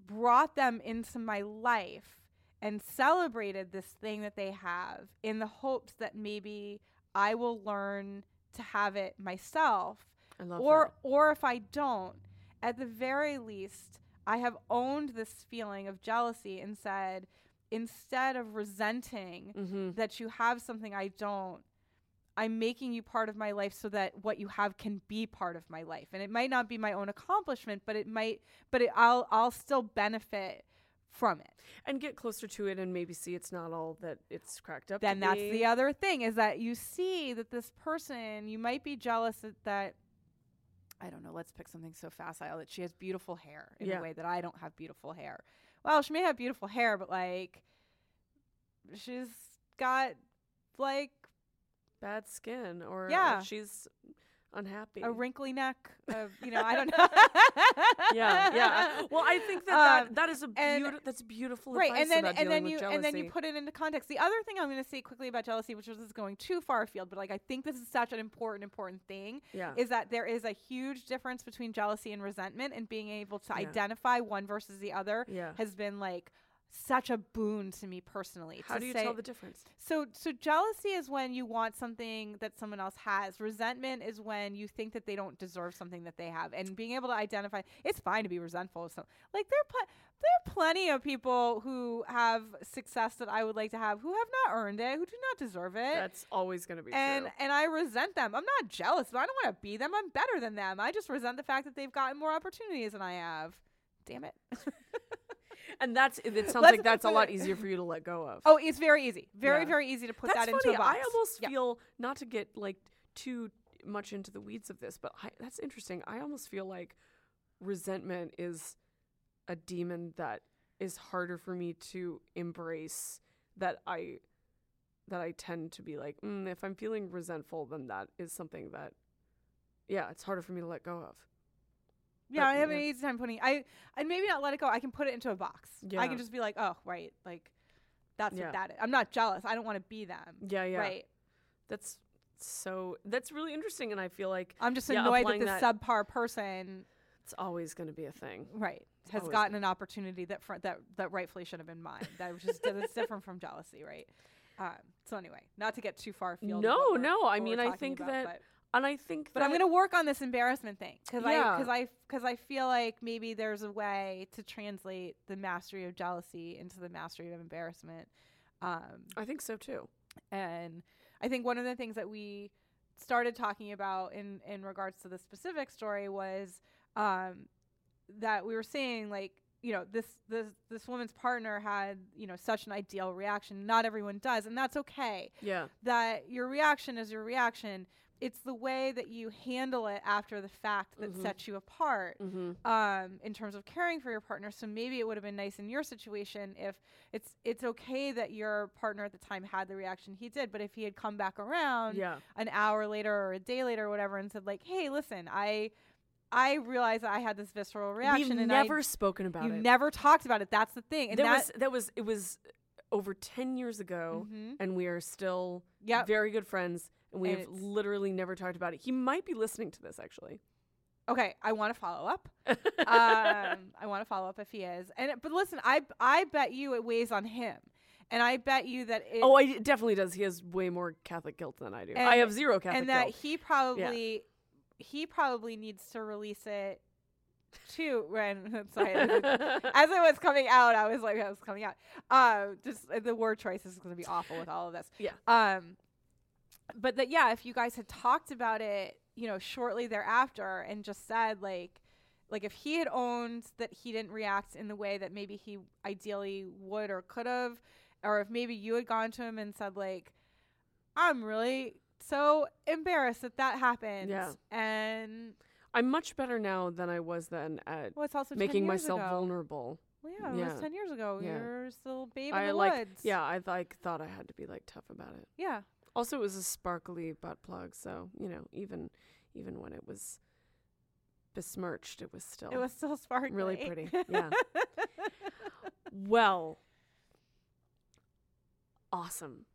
brought them into my life and celebrated this thing that they have in the hopes that maybe I will learn to have it myself I love or that. or if I don't, at the very least, I have owned this feeling of jealousy and said, instead of resenting Mm-hmm. that you have something I don't, I'm making you part of my life so that what you have can be part of my life. And it might not be my own accomplishment, but it might but it, I'll I'll still benefit from it. And get closer to it and maybe see it's not all that it's cracked up. then that's be. the other thing is that you see that this person you might be jealous that, that I don't know, let's pick something so facile that she has beautiful hair in Yeah. a way that I don't have beautiful hair. Well, she may have beautiful hair, but like she's got like bad skin or or Yeah. she's unhappy. a wrinkly neck. Of, you know, I don't know. yeah, yeah. Well, I think that Um, that, that is a beautiful. That's beautiful right advice and then and then you and then you put it into context the other thing i'm going to say quickly about jealousy which is going too far afield but like i think this is such an important important thing Yeah. is that there is a huge difference between jealousy and resentment and being able to Yeah. identify one versus the other Yeah. has been like such a boon to me personally How do you say- tell the difference? so so jealousy is when you want something that someone else has. Resentment is when you think that they don't deserve something that they have. And being able to identify it's fine to be resentful of like there are pl- there are plenty of people who have success that I would like to have who have not earned it, who do not deserve it. That's always going to be and true. and I resent them. I'm not jealous, but I don't want to be them. I'm better than them. I just resent the fact that they've gotten more opportunities than I have. Damn it. And that's it sounds Let's like that's a lot easier for you to let go of. oh, it's very easy. Very Yeah. very easy to put that's that funny. into a box. I almost feel not to get like too much into the weeds of this, but I, that's interesting. I almost feel like resentment is a demon that is harder for me to embrace. That I that I tend to be like, mm, if I'm feeling resentful, then that is something that, yeah, it's harder for me to let go of. Yeah, I have an easy time putting. I and maybe not let it go. I can put it into a box. Yeah. I can just be like, oh, right, like that's Yeah. what that is. I'm not jealous. I don't want to be them. Yeah, yeah. Right. That's so. That's really interesting, and I feel like I'm just Yeah, annoyed that applying this that- subpar person, it's always going to be a thing. right, has always gotten an opportunity that fr- that that rightfully should have been mine. That was just that's different from jealousy, right? Um, so anyway, not to get too far afield. of No, we're- no, I what we're mean, I talking think that but- And I think But I'm gonna work on this embarrassment thing because I because I because I feel like maybe there's a way to translate the mastery of jealousy into the mastery of embarrassment. Um, I think so too. and I think one of the things that we started talking about in in regards to the specific story was um, that we were saying like you know this this this woman's partner had you know such an ideal reaction. Not everyone does, and that's okay Yeah. that your reaction is your reaction. It's the way that you handle it after the fact that Mhm. sets you apart Mm-hmm. um, in terms of caring for your partner. So maybe it would have been nice in your situation if it's it's okay that your partner at the time had the reaction he did, but if he had come back around Yeah. an hour later or a day later or whatever and said like, "Hey, listen, I I realized that I had this visceral reaction We've and never I, spoken about you it. never talked about it. That's the thing." And that that, was that was it was over ten years ago, Mhm. and we are still Yep. very good friends, and we And have literally never talked about it. He might be listening to this actually. Okay, I want to follow up. um, I want to follow up if he is. And but listen, I I bet you it weighs on him, and I bet you that it. oh, it definitely does. He has way more Catholic guilt than I do. I have zero Catholic and that guilt. he probably he probably needs to release it too. When sorry, as it as it was coming out, I was like, I was coming out. Uh, just uh, the word choice is going to be awful with all of this. Yeah. Um, but that yeah, if you guys had talked about it, you know, shortly thereafter, and just said like, like if he had owned that he didn't react in the way that maybe he ideally would or could have, or if maybe you had gone to him and said like, I'm really so embarrassed that that happened. Yeah. And I'm much better now than I was then at well, it's also making myself ago. vulnerable. Well, yeah, it was ten years ago. Yeah. You're still a babe in I the like woods. yeah, I like thought I had to be like tough about it. Yeah. Also, it was a sparkly butt plug, so you know, even even when it was besmirched, it was still It was still sparkly. really pretty. Yeah. well. Awesome.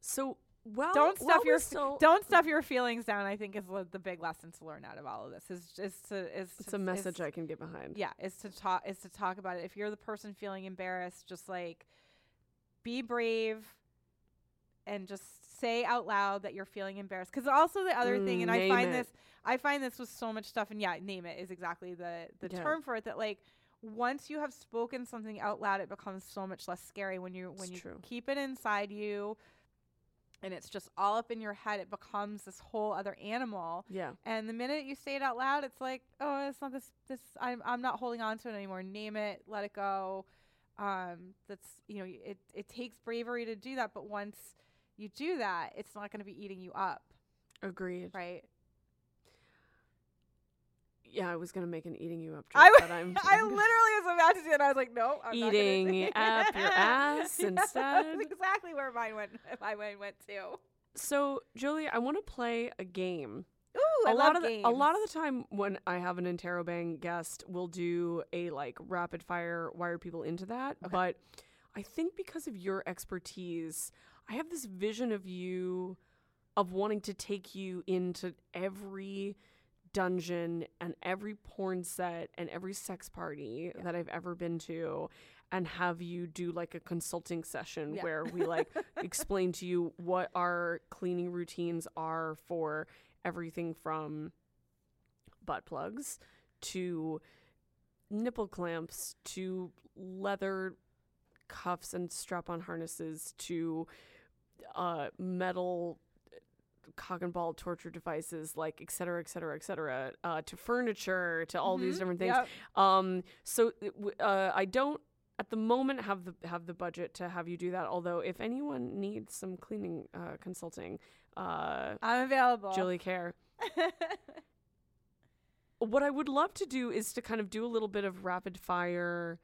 So, well, don't stuff your still, don't stuff your feelings down. I think is the, big lesson to learn out of all of this. Is is to is It's to, a message I can get behind. yeah is to talk is to talk about it. If you're the person feeling embarrassed, just like be brave and just say out loud that you're feeling embarrassed. Because also the other thing, Mm, and I find it. this I find this with so much stuff, and yeah, name it is exactly the the Yeah. term for it. That like once you have spoken something out loud, it becomes so much less scary when you when It's you true. keep it inside you. And it's just all up in your head. It becomes this whole other animal. Yeah. And the minute you say it out loud, it's like, oh, it's not this. This I'm I'm not holding on to it anymore. Name it, let it go. Um, that's you know, it it takes bravery to do that, but once you do that, it's not going to be eating you up, Agreed. right? Yeah, I was gonna make an eating you up joke, I, but I'm I literally was about to do it. and I was like, no, I'm Eating up your ass Yeah, instead. That's exactly where mine went. My mind went to. So, Jolie, I want to play a game. Ooh, a I lot love of the, games. a lot of the time when I have an interrobang guest, we'll do a like rapid fire why are people into that. But I think because of your expertise, I have this vision of you of wanting to take you into every dungeon and every porn set and every sex party that I've ever been to and have you do like a consulting session Yeah. where we like explain to you what our cleaning routines are for everything from butt plugs to nipple clamps to leather cuffs and strap on harnesses to uh, metal cock and ball torture devices like et cetera et cetera et cetera uh, to furniture to all these Mhm, different things yep. um so uh, i don't at the moment have the have the budget to have you do that although if anyone needs some cleaning uh, consulting uh I'm available. Jolie Kerr what I would love to do is to kind of do a little bit of rapid fire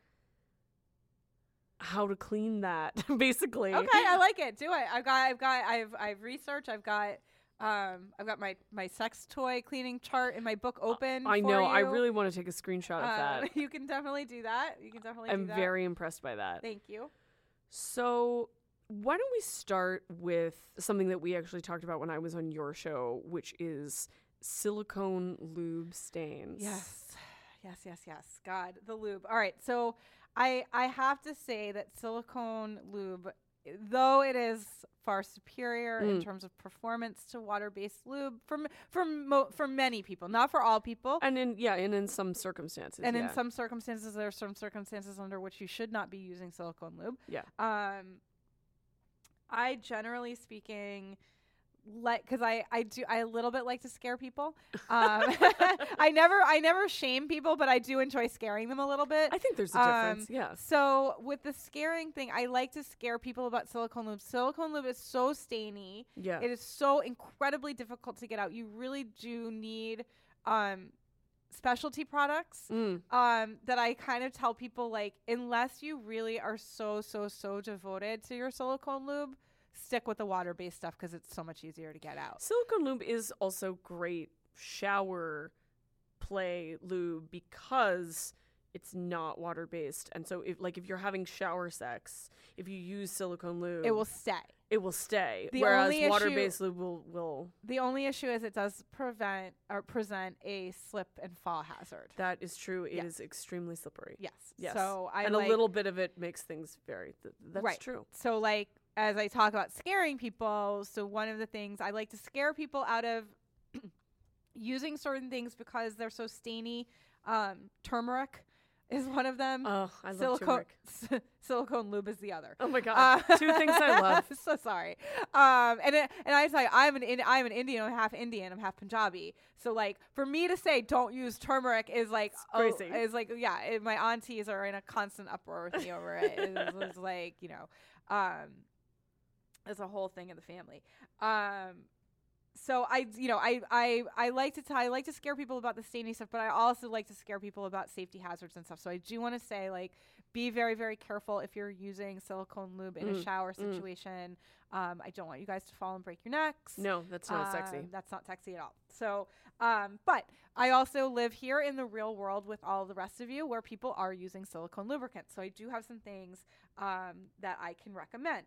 how to clean that basically. okay, I like it. Do it. I've got, I've got, I've, I've researched. I've got, um, I've got my my sex toy cleaning chart in my book open. I know. I really want to take a screenshot of Um, that. You can definitely do that. You can definitely. I'm do that. very impressed by that. Thank you. So, why don't we start with something that we actually talked about when I was on your show, which is silicone lube stains. Yes. Yes, yes, yes. God, the lube. All right. So I I have to say that silicone lube though it is far superior in Mm. terms of performance to water-based lube for m- for mo- for many people, not for all people. And in yeah, and in some circumstances. and yeah. in some circumstances there are some circumstances under which you should not be using silicone lube. Yeah. Um I generally speaking like because I I do I a little bit like to scare people. Um, I never I never shame people, but I do enjoy scaring them a little bit. I think there's a difference. Um, yes. So with the scaring thing, I like to scare people about silicone lube. Silicone lube is so stainy. Yeah. It is so incredibly difficult to get out. You really do need um, specialty products Mm. um, that I kind of tell people like, unless you really are so so so devoted to your silicone lube, stick with the water based stuff because it's so much easier to get out. Silicone lube is also great shower play lube because it's not water based. And so if like if you're having shower sex, if you use silicone lube, It will stay. it will stay. The whereas water based lube will will The only issue is it does prevent or present a slip and fall hazard. that is true. It is Yeah. extremely slippery. Yes. Yes. So I and like, a little bit of it makes things very th- that's Right. true. So like as I talk about scaring people, so one of the things I like to scare people out of using certain things because they're so stainy. Um, turmeric is one of them. Oh, I love silicone turmeric. silicone lube is the other. Oh my god. Two things I love. so sorry. Um, and it, and I you, I'm an in, I'm an Indian. I'm half Indian. I'm half Punjabi. So like for me to say don't use turmeric is like oh, crazy. is like yeah. It, my aunties are in a constant uproar with me over it. It's, it's like you know, um, it's a whole thing in the family. Um, so I, you know, I, I, I like to t- I like to scare people about the staining stuff, but I also like to scare people about safety hazards and stuff. So I do want to say, like, be very, very careful if you're using silicone lube in a Mm, shower mm. situation. Um, I don't want you guys to fall and break your necks. No, that's not sexy. Um, That's not sexy at all. So, um, but I also live here in the real world with all the rest of you where people are using silicone lubricant. So I do have some things um, that I can recommend.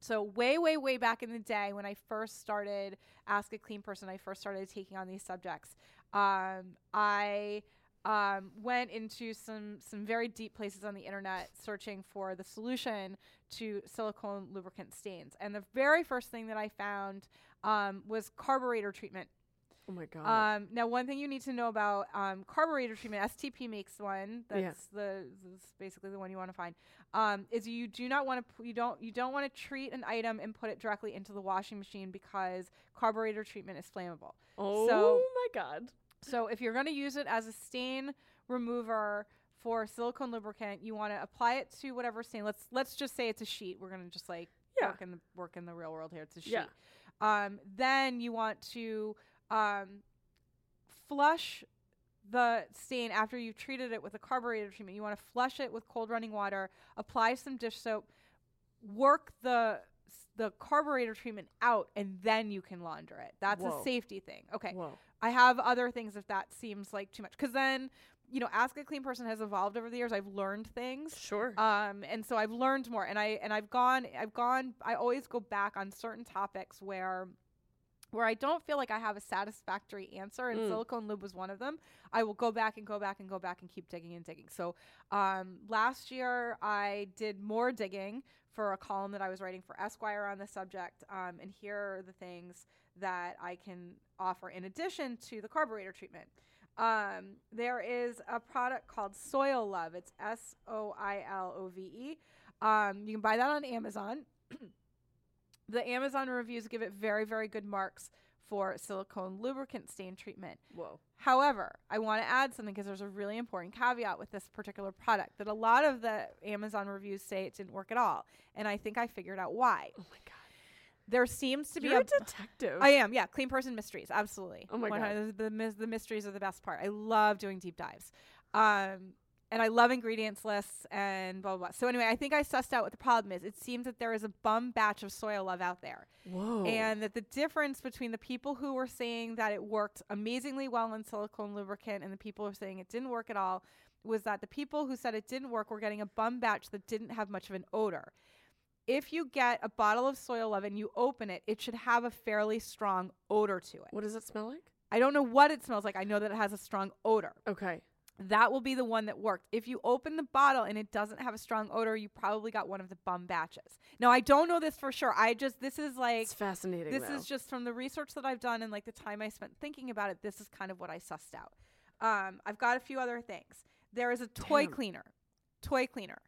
So way, way, way back in the day when I first started Ask a Clean Person, I first started taking on these subjects. Um, I um, went into some some very deep places on the internet searching for the solution to silicone lubricant stains, and the very first thing that I found um, was carburetor treatment. Oh my god. Um, now, one thing you need to know about um, carburetor treatment, STP makes one. That's Yeah. the that's basically the one you want to find. Um, is you do not want to you don't you don't want to treat an item and put it directly into the washing machine because carburetor treatment is flammable. oh my god. So if you're going to use it as a stain remover for silicone lubricant, you want to apply it to whatever stain. Let's let's just say it's a sheet. We're going to just like Yeah. work in the work in the real world here. It's a sheet. Yeah. Um, then you want to um, flush the stain after you've treated it with a carburetor treatment. You want to flush it with cold running water. Apply some dish soap. Work the the carburetor treatment out, and then you can launder it. That's Whoa. a safety thing. Okay. Whoa. I have other things if that seems like too much. Because then, you know, Ask a Clean Person has evolved over the years. I've learned things. Sure. Um, and so I've learned more, and I and I've gone, I've gone. I always go back on certain topics where, where I don't feel like I have a satisfactory answer, and Mm. silicone lube was one of them. I will go back and go back and go back and keep digging and digging. So, um, last year I did more digging for a column that I was writing for Esquire on the subject, um, and here are the things that I can offer in addition to the carburetor treatment. Um, there is a product called Soilove. It's S O I L O V E. Um, you can buy that on Amazon. the Amazon reviews give it very, very good marks for silicone lubricant stain treatment. Whoa. However, I want to add something because there's a really important caveat with this particular product that a lot of the Amazon reviews say it didn't work at all. And I think I figured out why. Oh my god. There seems to be You're a a detective. I am, yeah. Clean person mysteries, absolutely. Oh my God. The, the mysteries are the best part. I love doing deep dives, um, and I love ingredients lists and blah, blah blah. So anyway, I think I sussed out what the problem is. It seems that there is a bum batch of Soilove out there, Whoa. and that the difference between the people who were saying that it worked amazingly well in silicone lubricant and the people who were saying it didn't work at all was that the people who said it didn't work were getting a bum batch that didn't have much of an odor if you get a bottle of Soilove and you open it, it should have a fairly strong odor to it. what does it smell like? I don't know what it smells like. I know that it has a strong odor. Okay. That will be the one that worked. If you open the bottle and it doesn't have a strong odor, you probably got one of the bum batches. Now, I don't know this for sure. I just, this is like, It's fascinating. this though. is just from the research that I've done and like the time I spent thinking about it. This is kind of what I sussed out. Um, I've got a few other things. There is a toy Damn. cleaner, toy cleaner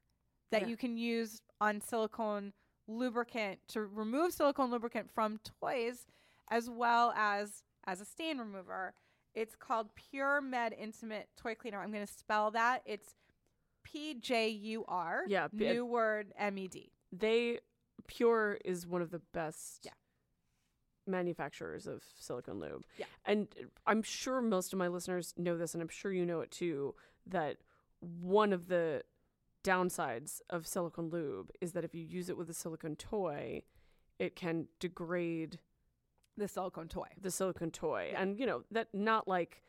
that Yeah. you can use on silicone lubricant to remove silicone lubricant from toys, as well as as a stain remover. It's called Pjur Med Intimate Toy Cleaner. I'm going to spell that. It's P J U R. Yeah, p- New word M E D. they Pjur is one of the best Yeah. manufacturers of silicone lube. Yeah. And I'm sure most of my listeners know this and I'm sure you know it too that one of the downsides of silicone lube is that if you use it with a silicone toy, it can degrade The silicone toy. the silicone toy. Yeah. And you know, that not like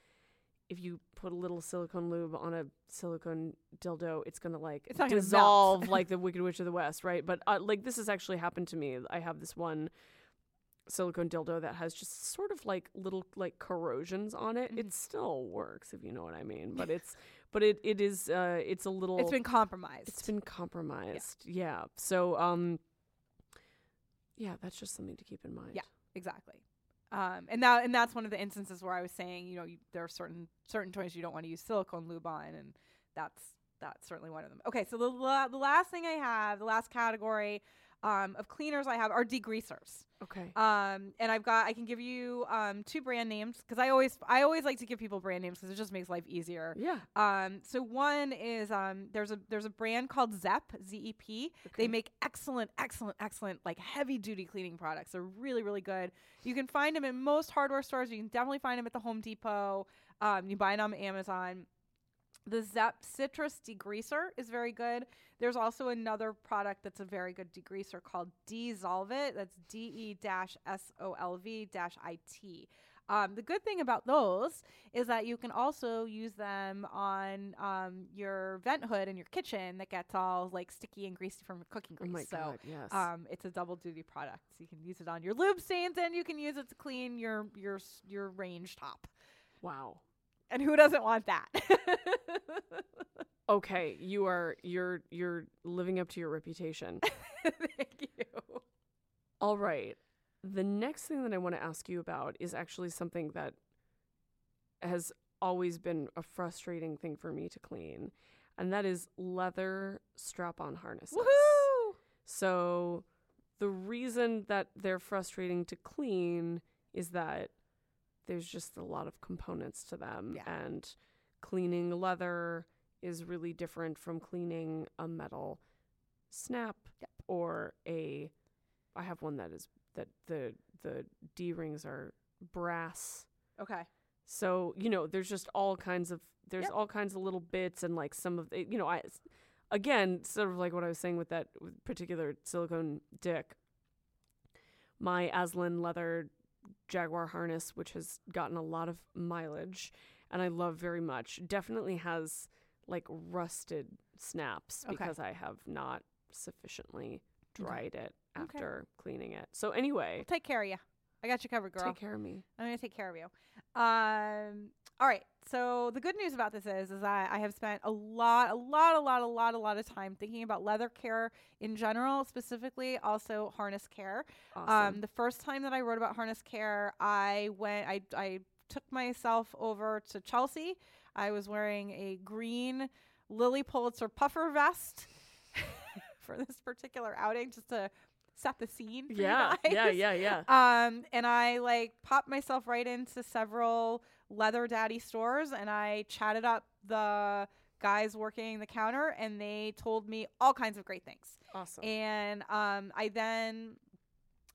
if you put a little silicone lube on a silicone dildo, it's gonna like It's dissolve like the Wicked Witch of the West, right? But uh, like this has actually happened to me. I have this one silicone dildo that has just sort of like little like corrosions on it. Mhm. It still works if you know what I mean, but it's but it it is uh it's a little It's been compromised. it's been compromised. Yeah. So um yeah, that's just something to keep in mind. Yeah. Exactly. Um, and that and that's one of the instances where I was saying, you know, you, there are certain certain toys you don't want to use silicone lube on, and that's that's certainly one of them. Okay, so the la- the last thing I have, the last category, um, of cleaners I have are degreasers. Okay. Um, and I've got I can give you um, two brand names because I always I always like to give people brand names because it just makes life easier. yeah. Um, so one is um, there's a there's a brand called Zep Z E P. Okay. They make excellent, excellent, excellent like heavy duty cleaning products. They're really really good. You can find them in most hardware stores. You can definitely find them at the Home Depot. Um, you buy them on Amazon. The Zep Citrus Degreaser is very good. There's also another product that's a very good degreaser called De-Solv-it. That's D E S O L V I T. Um, the good thing about those is that you can also use them on um, your vent hood in your kitchen that gets all like sticky and greasy from cooking Oh grease. my so god. Yes. um, it's a double duty product. So you can use it on your lube stains and you can use it to clean your your s- your range top. wow. And who doesn't want that? Okay. You are you're you're living up to your reputation. Thank you. All right. The next thing that I want to ask you about is actually something that has always been a frustrating thing for me to clean, and that is leather strap on harnesses. Woohoo! So, the reason that they're frustrating to clean is that there's just a lot of components to them, Yeah. and cleaning leather is really different from cleaning a metal snap Yep. or a I have one that is that the the D rings are brass. Okay. So, you know, there's just all kinds of there's Yep. all kinds of little bits and like some of the, you know, I again, sort of like what I was saying with that particular silicone dick. My Aslan leather Jaguar harness, which has gotten a lot of mileage and I love very much, definitely has like rusted snaps Okay. because I have not sufficiently Okay. dried it Okay. after cleaning it. So anyway, Take care of you. I got you covered, girl. take care of me. I'm gonna take care of you. Um. All right. So the good news about this is, is that I have spent a lot, a lot, a lot, a lot, a lot of time thinking about leather care in general, specifically also harness care. Awesome. Um, the first time that I wrote about harness care, I went, I, I took myself over to Chelsea. I was wearing a green Lilly Pulitzer puffer vest for this particular outing, just to set the scene. For you yeah, yeah, yeah, yeah. Um, and I like popped myself right into several leather daddy stores and I chatted up the guys working the counter and they told me all kinds of great things. Awesome. And um, I then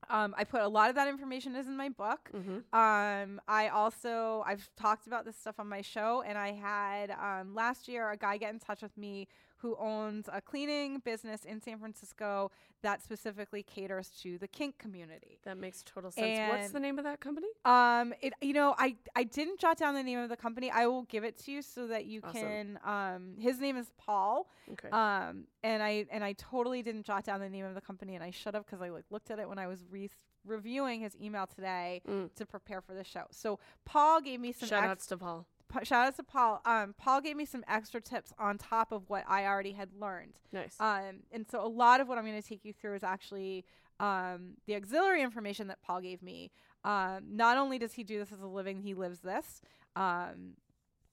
um, I put a lot of that information is in my book. mm-hmm. Um, I also I've talked about this stuff on my show, and I had um, last year a guy get in touch with me who owns a cleaning business in San Francisco that specifically caters to the kink community. That makes total sense. What's the name of that company? Um, it you know I I didn't jot down the name of the company. I will give it to you so that you Awesome. can. Um, his name is Paul. Okay. Um, and I and I totally didn't jot down the name of the company, and I should have because I like looked at it when I was re- reviewing his email today Mm. to prepare for the show. So Paul gave me some Shout ex- outs to Paul. Shout out to Paul. Um, Paul gave me some extra tips on top of what I already had learned. Nice. Um, and so a lot of what I'm going to take you through is actually um, the auxiliary information that Paul gave me. Um, not only does he do this as a living, he lives this. Um,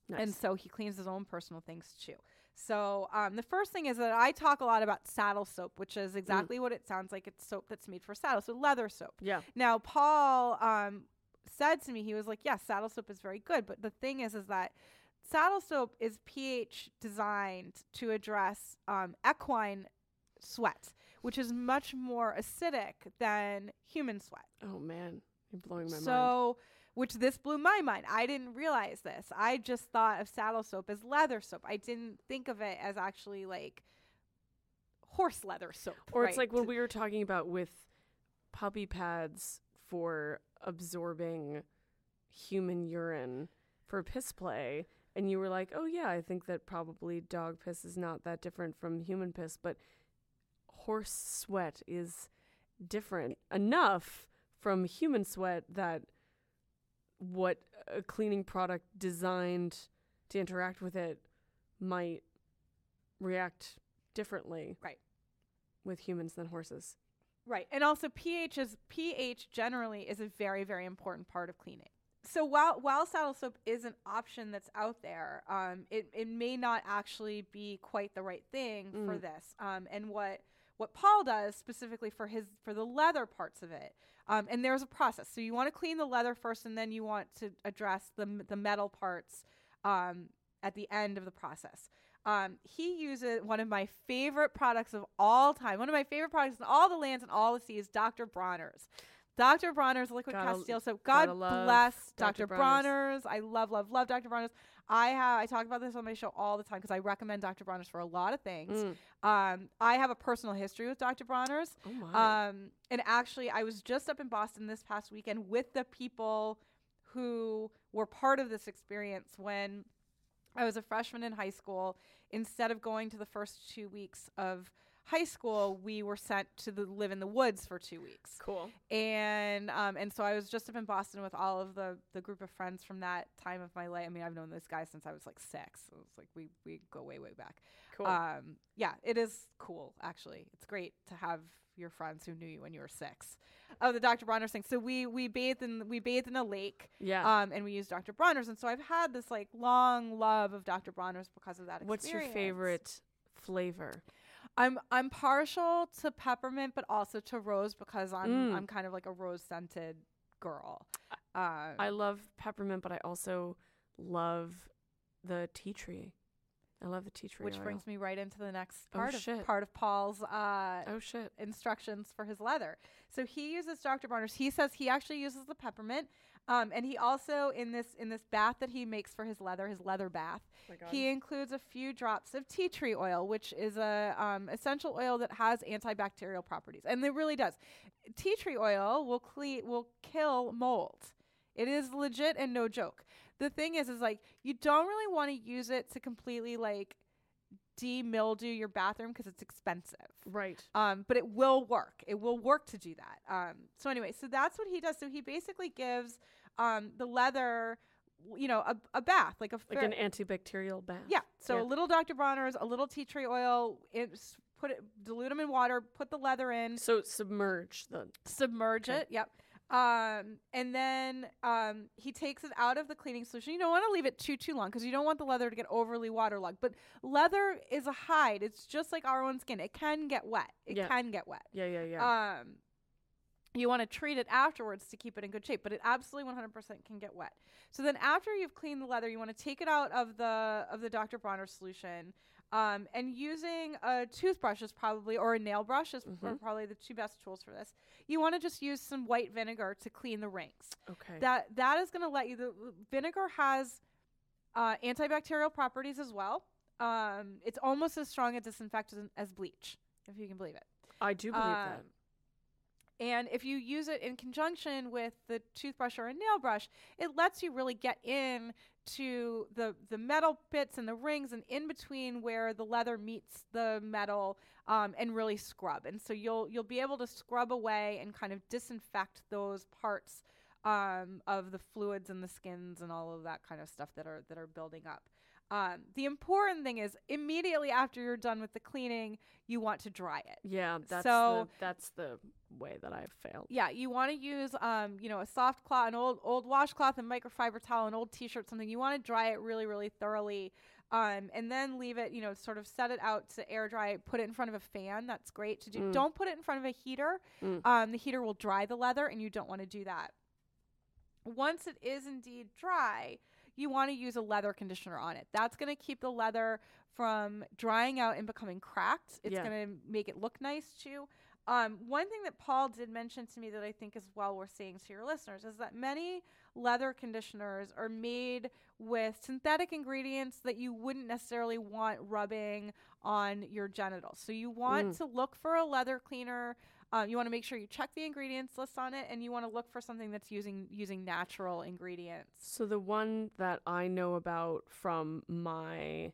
nice. and so he cleans his own personal things too. So um, the first thing is that I talk a lot about saddle soap, which is exactly what it sounds like. It's soap that's made for saddle, so leather soap. yeah. Now, Paul um, said to me, he was like, "Yes, saddle soap is very good, but the thing is, is that saddle soap is pH designed to address um, equine sweat, which is much more acidic than human sweat. Oh man, you're blowing my mind. so, which this blew my mind. I didn't realize this. I just thought of saddle soap as leather soap. I didn't think of it as actually like horse leather soap. Or it's like when we were talking about with puppy pads for absorbing human urine for piss play. And you were like, oh, yeah, I think that probably dog piss is not that different from human piss, but horse sweat is different enough from human sweat that what a cleaning product designed to interact with it might react differently Right. with humans than horses. Right. And also pH is pH generally is a very very important part of cleaning. So while while saddle soap is an option that's out there, um, it, it may not actually be quite the right thing for Mm. this. Um, and what what Paul does specifically for his for the leather parts of it. Um, and there's a process. So you want to clean the leather first, and then you want to address the the metal parts um, at the end of the process. Um, he uses one of my favorite products of all time. One of my favorite products in all the lands and all the seas, Dr. Bronner's. Dr. Bronner's liquid Gotta- castile soap. God bless Dr. Dr. Bronner's. Bronner's. I love, love, love Dr. Bronner's. I have I talk about this on my show all the time because I recommend Dr. Bronner's for a lot of things. Mm. Um, I have a personal history with Dr. Bronner's. Oh my. Um, and actually, I was just up in Boston this past weekend with the people who were part of this experience when I was a freshman in high school. Instead of going to the first two weeks of high school, we were sent to the live in the woods for two weeks cool. and um and so I was just up in Boston with all of the the group of friends from that time of my life. I mean, I've known this guy since I was like six. So it's like we we go way way back. Cool. Um, yeah, it is cool actually. It's great to have your friends who knew you when you were six. Oh, the Dr. Bronner's thing. So we we bathed in we bathed in a lake. yeah. Um, and we used Dr. Bronner's, and so I've had this like long love of Dr. Bronner's because of that. What's your favorite flavor? I'm I'm partial to peppermint, but also to rose because I'm Mm. I'm kind of like a rose scented girl. Uh, I love peppermint, but I also love the tea tree. I love the tea tree. which oil. brings me right into the next Oh, part of shit. part of Paul's uh, Oh shit. instructions for his leather. So he uses Dr. Bronner's. He says he actually uses the peppermint, um, and he also in this in this bath that he makes for his leather, his leather bath, he includes a few drops of tea tree oil, which is a um, essential oil that has antibacterial properties, and it really does. Tea tree oil will cle- will kill mold. It is legit and no joke. The thing is, is like you don't really want to use it to completely like de-mildew your bathroom because it's expensive. Right. Um, but it will work. It will work to do that. Um, so anyway, so that's what he does. So he basically gives um, the leather, you know, a, a bath, like a Like an antibacterial bath. yeah. So Yeah. a little Dr. Bronner's, a little tea tree oil. It's put it, dilute them in water. Put the leather in. So submerge the. submerge Okay. it. Yep. Um, and then um, he takes it out of the cleaning solution. You don't want to leave it too too long because you don't want the leather to get overly waterlogged. But leather is a hide. It's just like our own skin. It can get wet. It Yeah. can get wet. Yeah, yeah, yeah. Um, you want to treat it afterwards to keep it in good shape, but it absolutely 100% can get wet. So then, after you've cleaned the leather, you want to take it out of the of the Dr. Bronner solution, um, and using a toothbrush is probably or a nail brush is Mhm. probably the two best tools for this. You want to just use some white vinegar to clean the rings. okay. That that is going to let you. The vinegar has uh, antibacterial properties as well. Um, it's almost as strong a disinfectant as bleach, if you can believe it. I do believe that. And if you use it in conjunction with the toothbrush or a nail brush, it lets you really get in to the the metal bits and the rings and in between where the leather meets the metal um, and really scrub. And so you'll you'll be able to scrub away and kind of disinfect those parts um, of the fluids and the skins and all of that kind of stuff that are that are building up. Um, the important thing is immediately after you're done with the cleaning, you want to dry it. Yeah, that's so- the that's the way that I've failed. Yeah, you want to use um, you know, a soft cloth, an old old washcloth, and microfiber towel, an old t-shirt, something. You want to dry it really, really thoroughly, um, and then leave it. You know, sort of set it out to air dry. Put it in front of a fan. That's great to do. Mm. Don't put it in front of a heater. Mm. Um, the heater will dry the leather, and you don't want to do that. Once it is indeed dry, you want to use a leather conditioner on it. That's going to keep the leather from drying out and becoming cracked. It's Yeah. going to make it look nice too. Um, one thing that Paul did mention to me that I think is well worth saying to your listeners is that many leather conditioners are made with synthetic ingredients that you wouldn't necessarily want rubbing on your genitals. So you want Mm. to look for a leather cleaner. Um, you want to make sure you check the ingredients list on it, and you want to look for something that's using using natural ingredients. So the one that I know about from my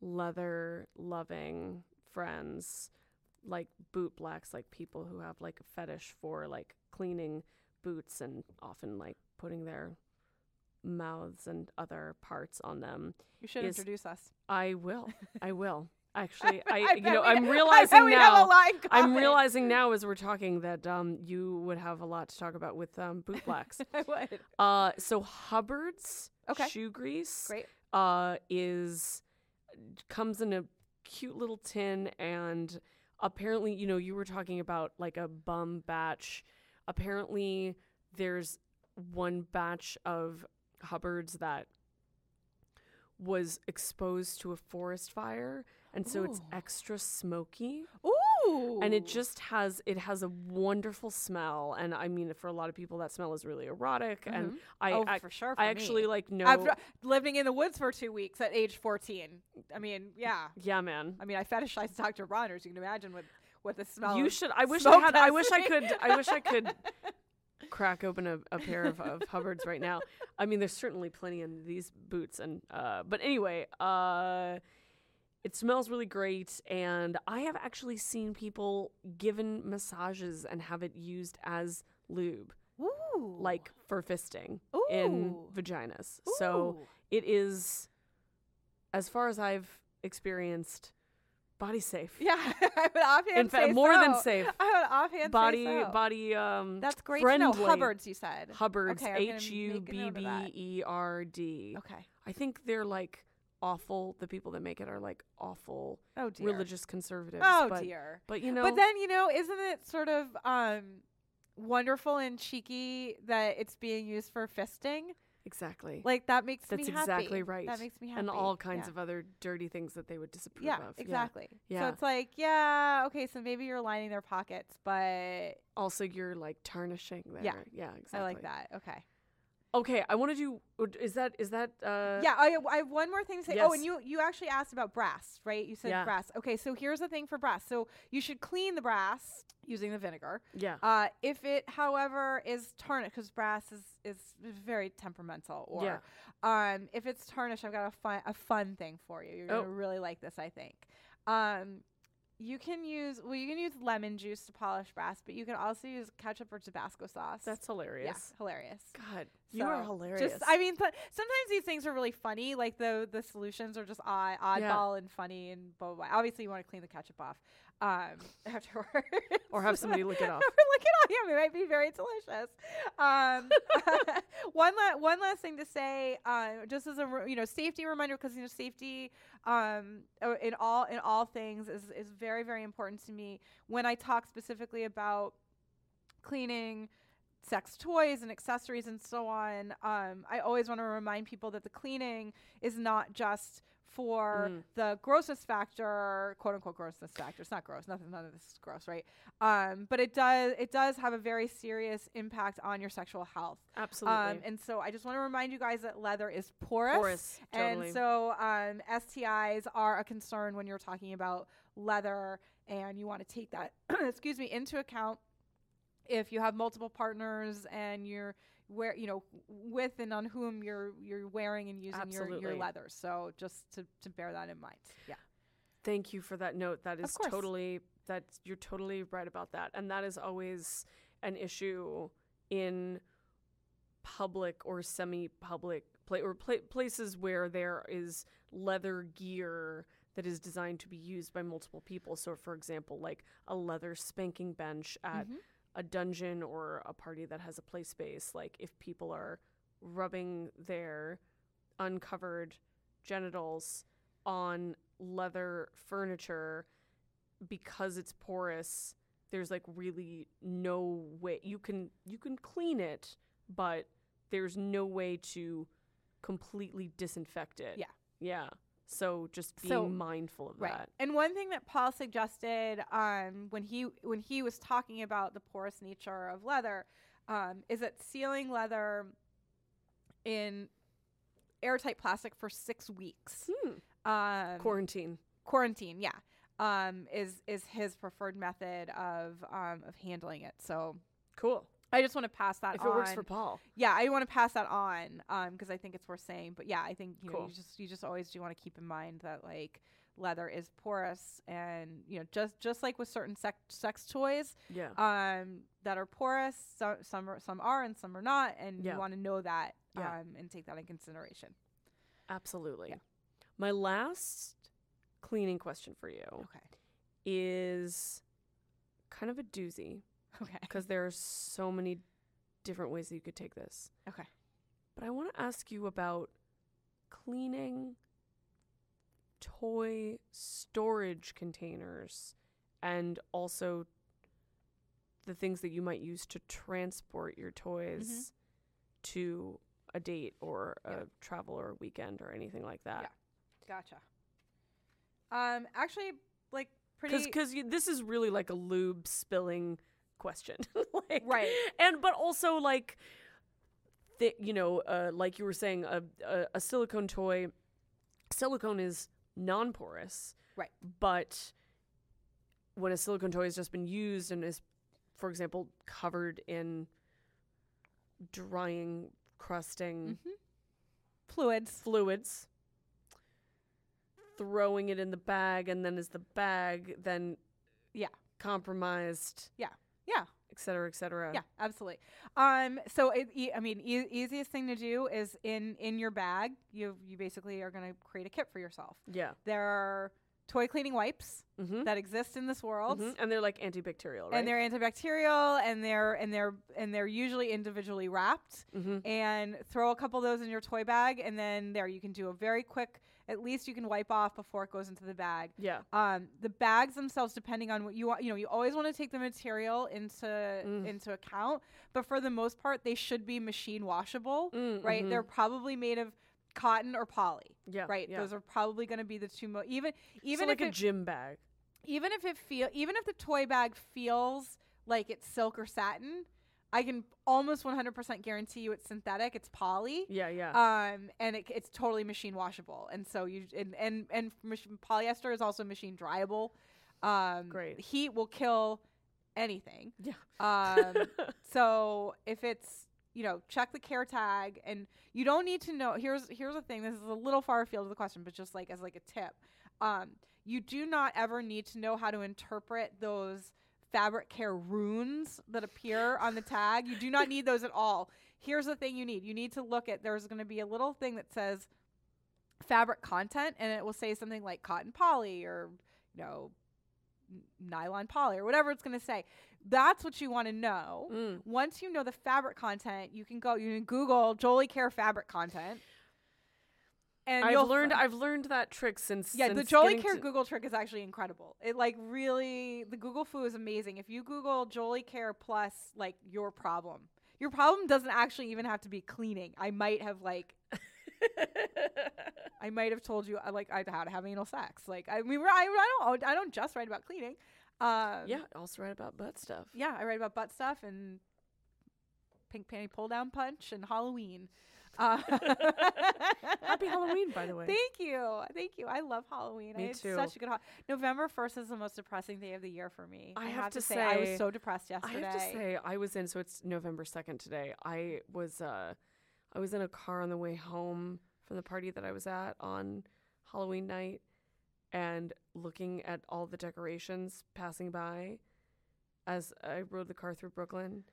leather loving friends, like boot blacks, like people who have like a fetish for like cleaning boots and often like putting their mouths and other parts on them. You should Is- introduce us. I will. I will. Actually, I, I you know we, I'm realizing we have a now. I'm realizing now as we're talking that um you would have a lot to talk about with um boot blacks. I would. Uh, so Huberd's Okay. shoe grease Great. uh is comes in a cute little tin and apparently, you know, you were talking about like a bum batch. Apparently, there's one batch of Huberds that was exposed to a forest fire, and so it's Ooh. extra smoky. Ooh. And it just has it has a wonderful smell and i mean for a lot of people that smell is really erotic and Mhm. i Oh, I, for sure. I for actually me. like know I've living in the woods for two weeks at age 14. I mean, yeah. yeah man I mean, I fetishized Dr. Bronner's. You can imagine what what the smell. you should i wish i had i wish i could i wish i could crack open a, a pair of, of huberds right now i mean there's certainly plenty in these boots and uh but anyway uh it smells really great and i have actually seen people given massages and have it used as lube Ooh. like for fisting in Ooh. vaginas. So it is, as far as I've experienced, body safe. Yeah, I would offhand In fact, more than safe. I would offhand Body, say so. body. Um, That's great friendly. to know. Huberds, you said. Huberds. Okay, I'm gonna H U B B. E R D. Okay. I think they're like awful. The people that make it are like awful Oh dear. religious conservatives. Oh but, dear. But you know, But then you know, isn't it sort of um wonderful and cheeky that it's being used for fisting? exactly. Like that makes That's me happy. That's exactly right. That makes me happy. and all kinds Yeah. of other dirty things that they would disapprove yeah, of. exactly. So it's like, yeah, okay, so maybe you're lining their pockets, but Also, you're like tarnishing there. Yeah. Yeah. Exactly. I like that. Okay. Okay, I want to do. uh, Is that is that? Uh, yeah, I, I have one more thing to say. Oh, and you you actually asked about brass, right? You said Yeah. brass. Okay, so here's the thing for brass. So you should clean the brass using the vinegar. Yeah. Uh, if it, however, is tarnished, because brass is is very temperamental, or Yeah. um, if it's tarnished, I've got a fun a fun thing for you. You're Oh. gonna really like this, I think. Um, you can use well, you can use lemon juice to polish brass, but you can also use ketchup or Tabasco sauce. That's hilarious. yeah, hilarious. God, you are hilarious. Just, I mean, th- sometimes these things are really funny. Like the the solutions are just odd, oddball and funny and blah, blah blah. Obviously, you want to clean the ketchup off um, afterwards, Or have somebody lick it off. or lick it off. Yeah, it might be very delicious. Um, one la- one last thing to say, uh, just as a re- you know safety reminder, because you know safety um, uh, in all in all things is is very very important to me. When I talk specifically about cleaning sex toys and accessories and so on, um, I always want to remind people that the cleaning is not just for Mm. the grossness factor, quote unquote grossness factor. It's not gross. Nothing, none of this is gross, right? Um, but it does it does have a very serious impact on your sexual health. Absolutely. Um, and so I just want to remind you guys that leather is porous. Porous, totally. And so um, STIs are a concern when you're talking about leather, and you want to take that, excuse me, into account if you have multiple partners and you're where you know with and on whom you're you're wearing and using your, your leather. So just to, to bear that in mind. Yeah. Thank you for that note. That is totally that you're totally right about that, and that is always an issue in public or semi-public pla- or pla- places where there is leather gear that is designed to be used by multiple people. So, for example, like a leather spanking bench at Mhm. A dungeon or a party that has a play space, like if people are rubbing their uncovered genitals on leather furniture because it's porous, there's like really no way you can you can clean it, but there's no way to completely disinfect it. Yeah. Yeah. So just being So- mindful of Right. that. And one thing that Paul suggested um, when he when he was talking about the porous nature of leather um, is that sealing leather in airtight plastic for six weeks. Hmm. Um, Quarantine. quarantine, yeah, um, is is his preferred method of um, of handling it. So Cool. I just want to pass that on. If on. it works for Paul. yeah, I want to pass that on because I think it's worth saying. But yeah, I think you know you just you just always do want to keep in mind that like leather is porous and you know just just like with certain sex sex toys Yeah. um that are porous so, some are some are and some are not and Yeah. you want to know that Yeah. um and take that in consideration Absolutely. My last cleaning question for you okay is kind of a doozy okay because there are so many different ways that you could take this. okay But I want to ask you about cleaning toy storage containers and also the things that you might use to transport your toys to a date or a Yeah. travel or a weekend or anything like that. Yeah. Gotcha. Um, actually, like pretty because this is really like a lube spilling question like, Right. and but also like the, you know uh, like you were saying a, a, a silicone toy silicone is non-porous Right. but when a silicone toy has just been used and is for example covered in drying crusting Mhm. fluids. fluids throwing it in the bag and then is the bag then Yeah. compromised Yeah. Et cetera et cetera Yeah, absolutely. Um, so it, e- I mean, e- easiest thing to do is in in your bag. You you basically are going to create a kit for yourself. yeah There are toy cleaning wipes mm-hmm. that exist in this world. and they're like antibacterial right And they're antibacterial, and they're and they're and they're usually individually wrapped. mm-hmm. And throw a couple of those in your toy bag, and then there you can do a very quick. At least you can wipe off before it goes into the bag. yeah Um, the bags themselves, depending on what you want, you know, you always want to take the material into Mm. into account. But for the most part, they should be machine washable, Mm, right? mhm. They're probably made of cotton or poly, yeah right? yeah. Those are probably going to be the two most even even so like if a it, gym bag even if it feel even if the toy bag feels like it's silk or satin, I can almost 100% guarantee you it's synthetic. It's poly. yeah yeah Um, and it, it's totally machine washable, and so you and and and mach- polyester is also machine dryable. Um, Great. Heat will kill anything. yeah Um, so if it's you know check the care tag, and you don't need to know. Here's here's the thing. This is a little far afield of the question, but just like as like a tip, um, you do not ever need to know how to interpret those fabric care runes that appear on the tag. You do not need those at all. Here's the thing you need. You need to look at there's going to be a little thing that says fabric content and it will say something like cotton poly or you know nylon poly or whatever it's going to say. That's what you want to know. Mm. Once you know the fabric content, you can go you can Google Jolie Kerr fabric content. And I've learned I've learned that trick since yeah, the Jolie Kerr to- Google trick is actually incredible. It like really the Google foo is amazing. If you Google Jolie Kerr plus like your problem, your problem doesn't actually even have to be cleaning. I might have like I might have told you uh, like I how to have anal sex. Like I mean I, I don't I don't just write about cleaning. Um, yeah I also write about butt stuff yeah, I write about butt stuff and pink panty pull down punch and Halloween. Uh, happy Halloween by the way Thank you, thank you. I love Halloween. Me had too. such a good. Ho- November first is the most depressing day of the year for me. I I, have to say, I was so depressed yesterday. I have to say I was in so it's November 2nd today. I was uh I was in a car on the way home from the party that I was at on Halloween night and looking at all the decorations passing by as I rode the car through Brooklyn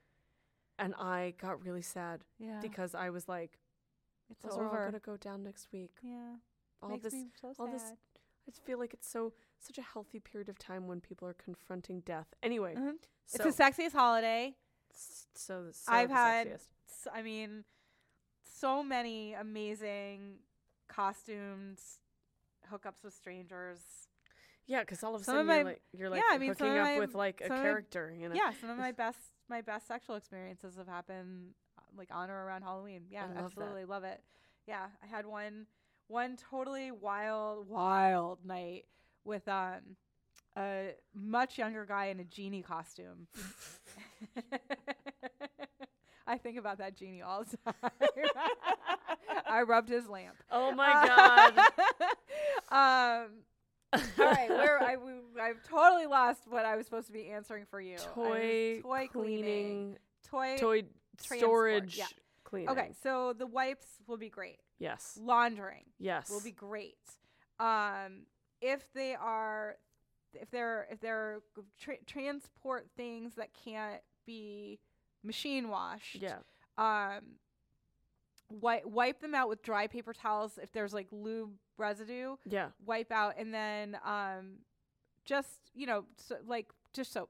and I got really sad yeah, because I was like it's those are all going to go down next week. yeah, All makes this me so all sad. this I just feel like it's so such a healthy period of time when people are confronting death. Anyway, Mhm. so it's the sexiest holiday. s- so, so I've the had- sexiest. S- I mean, so many amazing costumes, hookups with strangers. Yeah, because all of a Some sudden of you're my- like you're like yeah, I mean, hooking up my- with like a some of character, you know. Yeah, some of my best my best sexual experiences have happened like on or around Halloween. Yeah, I love that. absolutely love it. Yeah, I had one one totally wild wild night with um a much younger guy in a genie costume. I think about that genie all the time. I rubbed his lamp. Oh my god. um all right, where I we, I've totally lost what I was supposed to be answering for you. Toy toy cleaning, cleaning, toy. toy transport, storage yeah. cleaning. Okay, so the wipes will be great. Yes. Laundering Yes. will be great. Um, if they are, if they're if they're tra- transport things that can't be machine washed. Yeah. Um, wipe wipe them out with dry paper towels. If there's like lube residue, Yeah. wipe out and then um just you know so, like just soap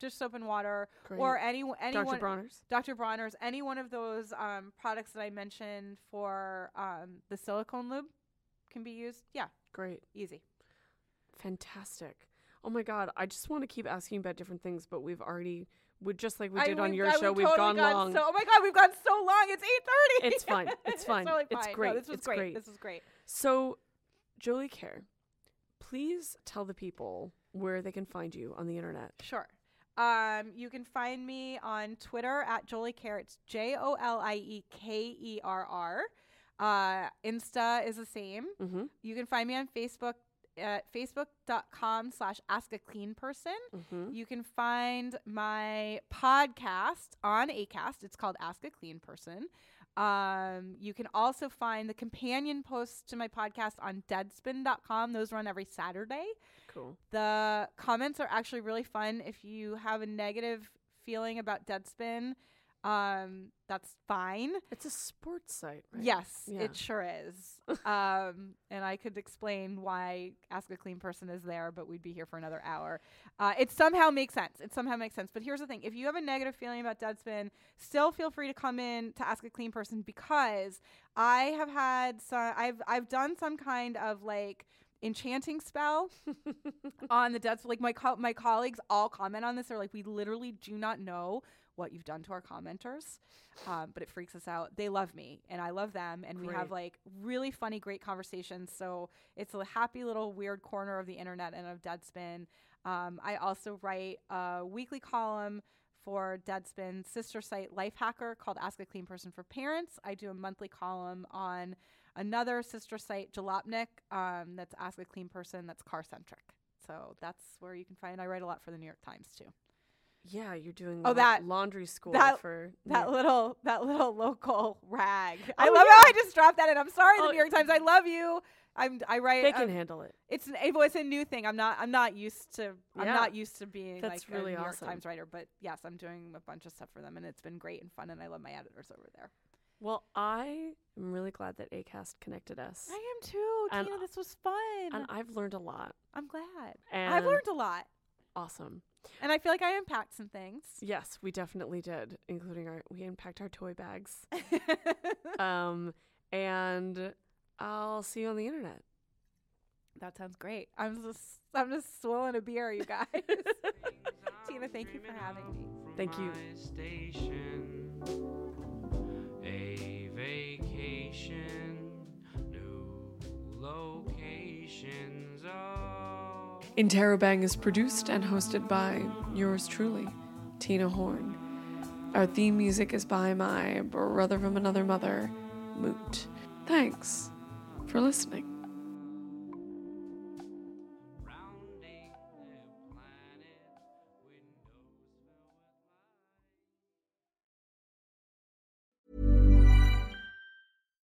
just soap and water Great. or any anyone Dr. Bronner's. Dr. Bronner's any one of those um products that I mentioned for um the silicone lube can be used yeah Great. easy Fantastic. Oh my god, I just want to keep asking about different things, but we've already would just like we I- did on we've- your I- show. we've totally gone gone long. So, oh my god, we've gone so long. It's eight thirty. It's fine. It's fine. totally It's fine. great. No, this was It's great. great. This was great. So, Jolie Kerr, please tell the people where they can find you on the internet. Sure. Um, you can find me on Twitter at Jolie Kerr. It's J O L I E K E R R. Uh, Insta is the same. Mm-hmm. You can find me on Facebook at facebook.com slash ask a clean person. Mm-hmm. You can find my podcast on ACAST. It's called Ask a Clean Person. Um, you can also find the companion posts to my podcast on deadspin.com. Those run every Saturday. Cool. The comments are actually really fun. If you have a negative feeling about Deadspin, um, that's fine. It's a sports site, right? Yes, Yeah. it sure is. um, and I could explain why Ask a Clean Person is there, but we'd be here for another hour. Uh, it somehow makes sense. It somehow makes sense. But here's the thing: if you have a negative feeling about Deadspin, still feel free to come in to Ask a Clean Person because I have had some. I've I've done some kind of like enchanting spell on the dead like my co- my colleagues all comment on this. They're like we literally do not know what you've done to our commenters um, but it freaks us out. They love me and i love them and we have like really funny great conversations. So it's a happy little weird corner of the internet and of deadspin. Um, i also write a weekly column for Deadspin sister site Lifehacker called Ask a Clean Person for Parents. I do a monthly column on another sister site, Jalopnik, um, that's Ask a Clean Person, that's car centric. So that's where you can find. I write a lot for the New York Times too. Yeah, you're doing Oh, la- that- laundry school that- for That yeah. little that little local rag. I Oh, love how I just dropped that in. I'm sorry, Oh, the New York Times. I love you. I'm I write. They can um, handle it. it's an it was a new thing. I'm not I'm not used to I'm not used to being That's like really a New York awesome. Times writer. But yes, I'm doing a bunch of stuff for them, and it's been great and fun. And I love my editors over there. Well, I am really glad that Acast connected us, I am too, And- Tina. This was fun. and I've learned a lot. I'm glad. And I've learned a lot, awesome. and I feel like I unpacked some things. Yes, we definitely did, including our we unpacked our toy bags. um, and I'll see you on the internet. that sounds great. I'm just I'm just swilling a beer, you guys. Tina, thank you for having me. Thank you. Vacation, new locations. Oh. Interrobang is produced and hosted by yours truly, Tina Horn. Our theme music is by my brother from another mother, Moot. Thanks for listening.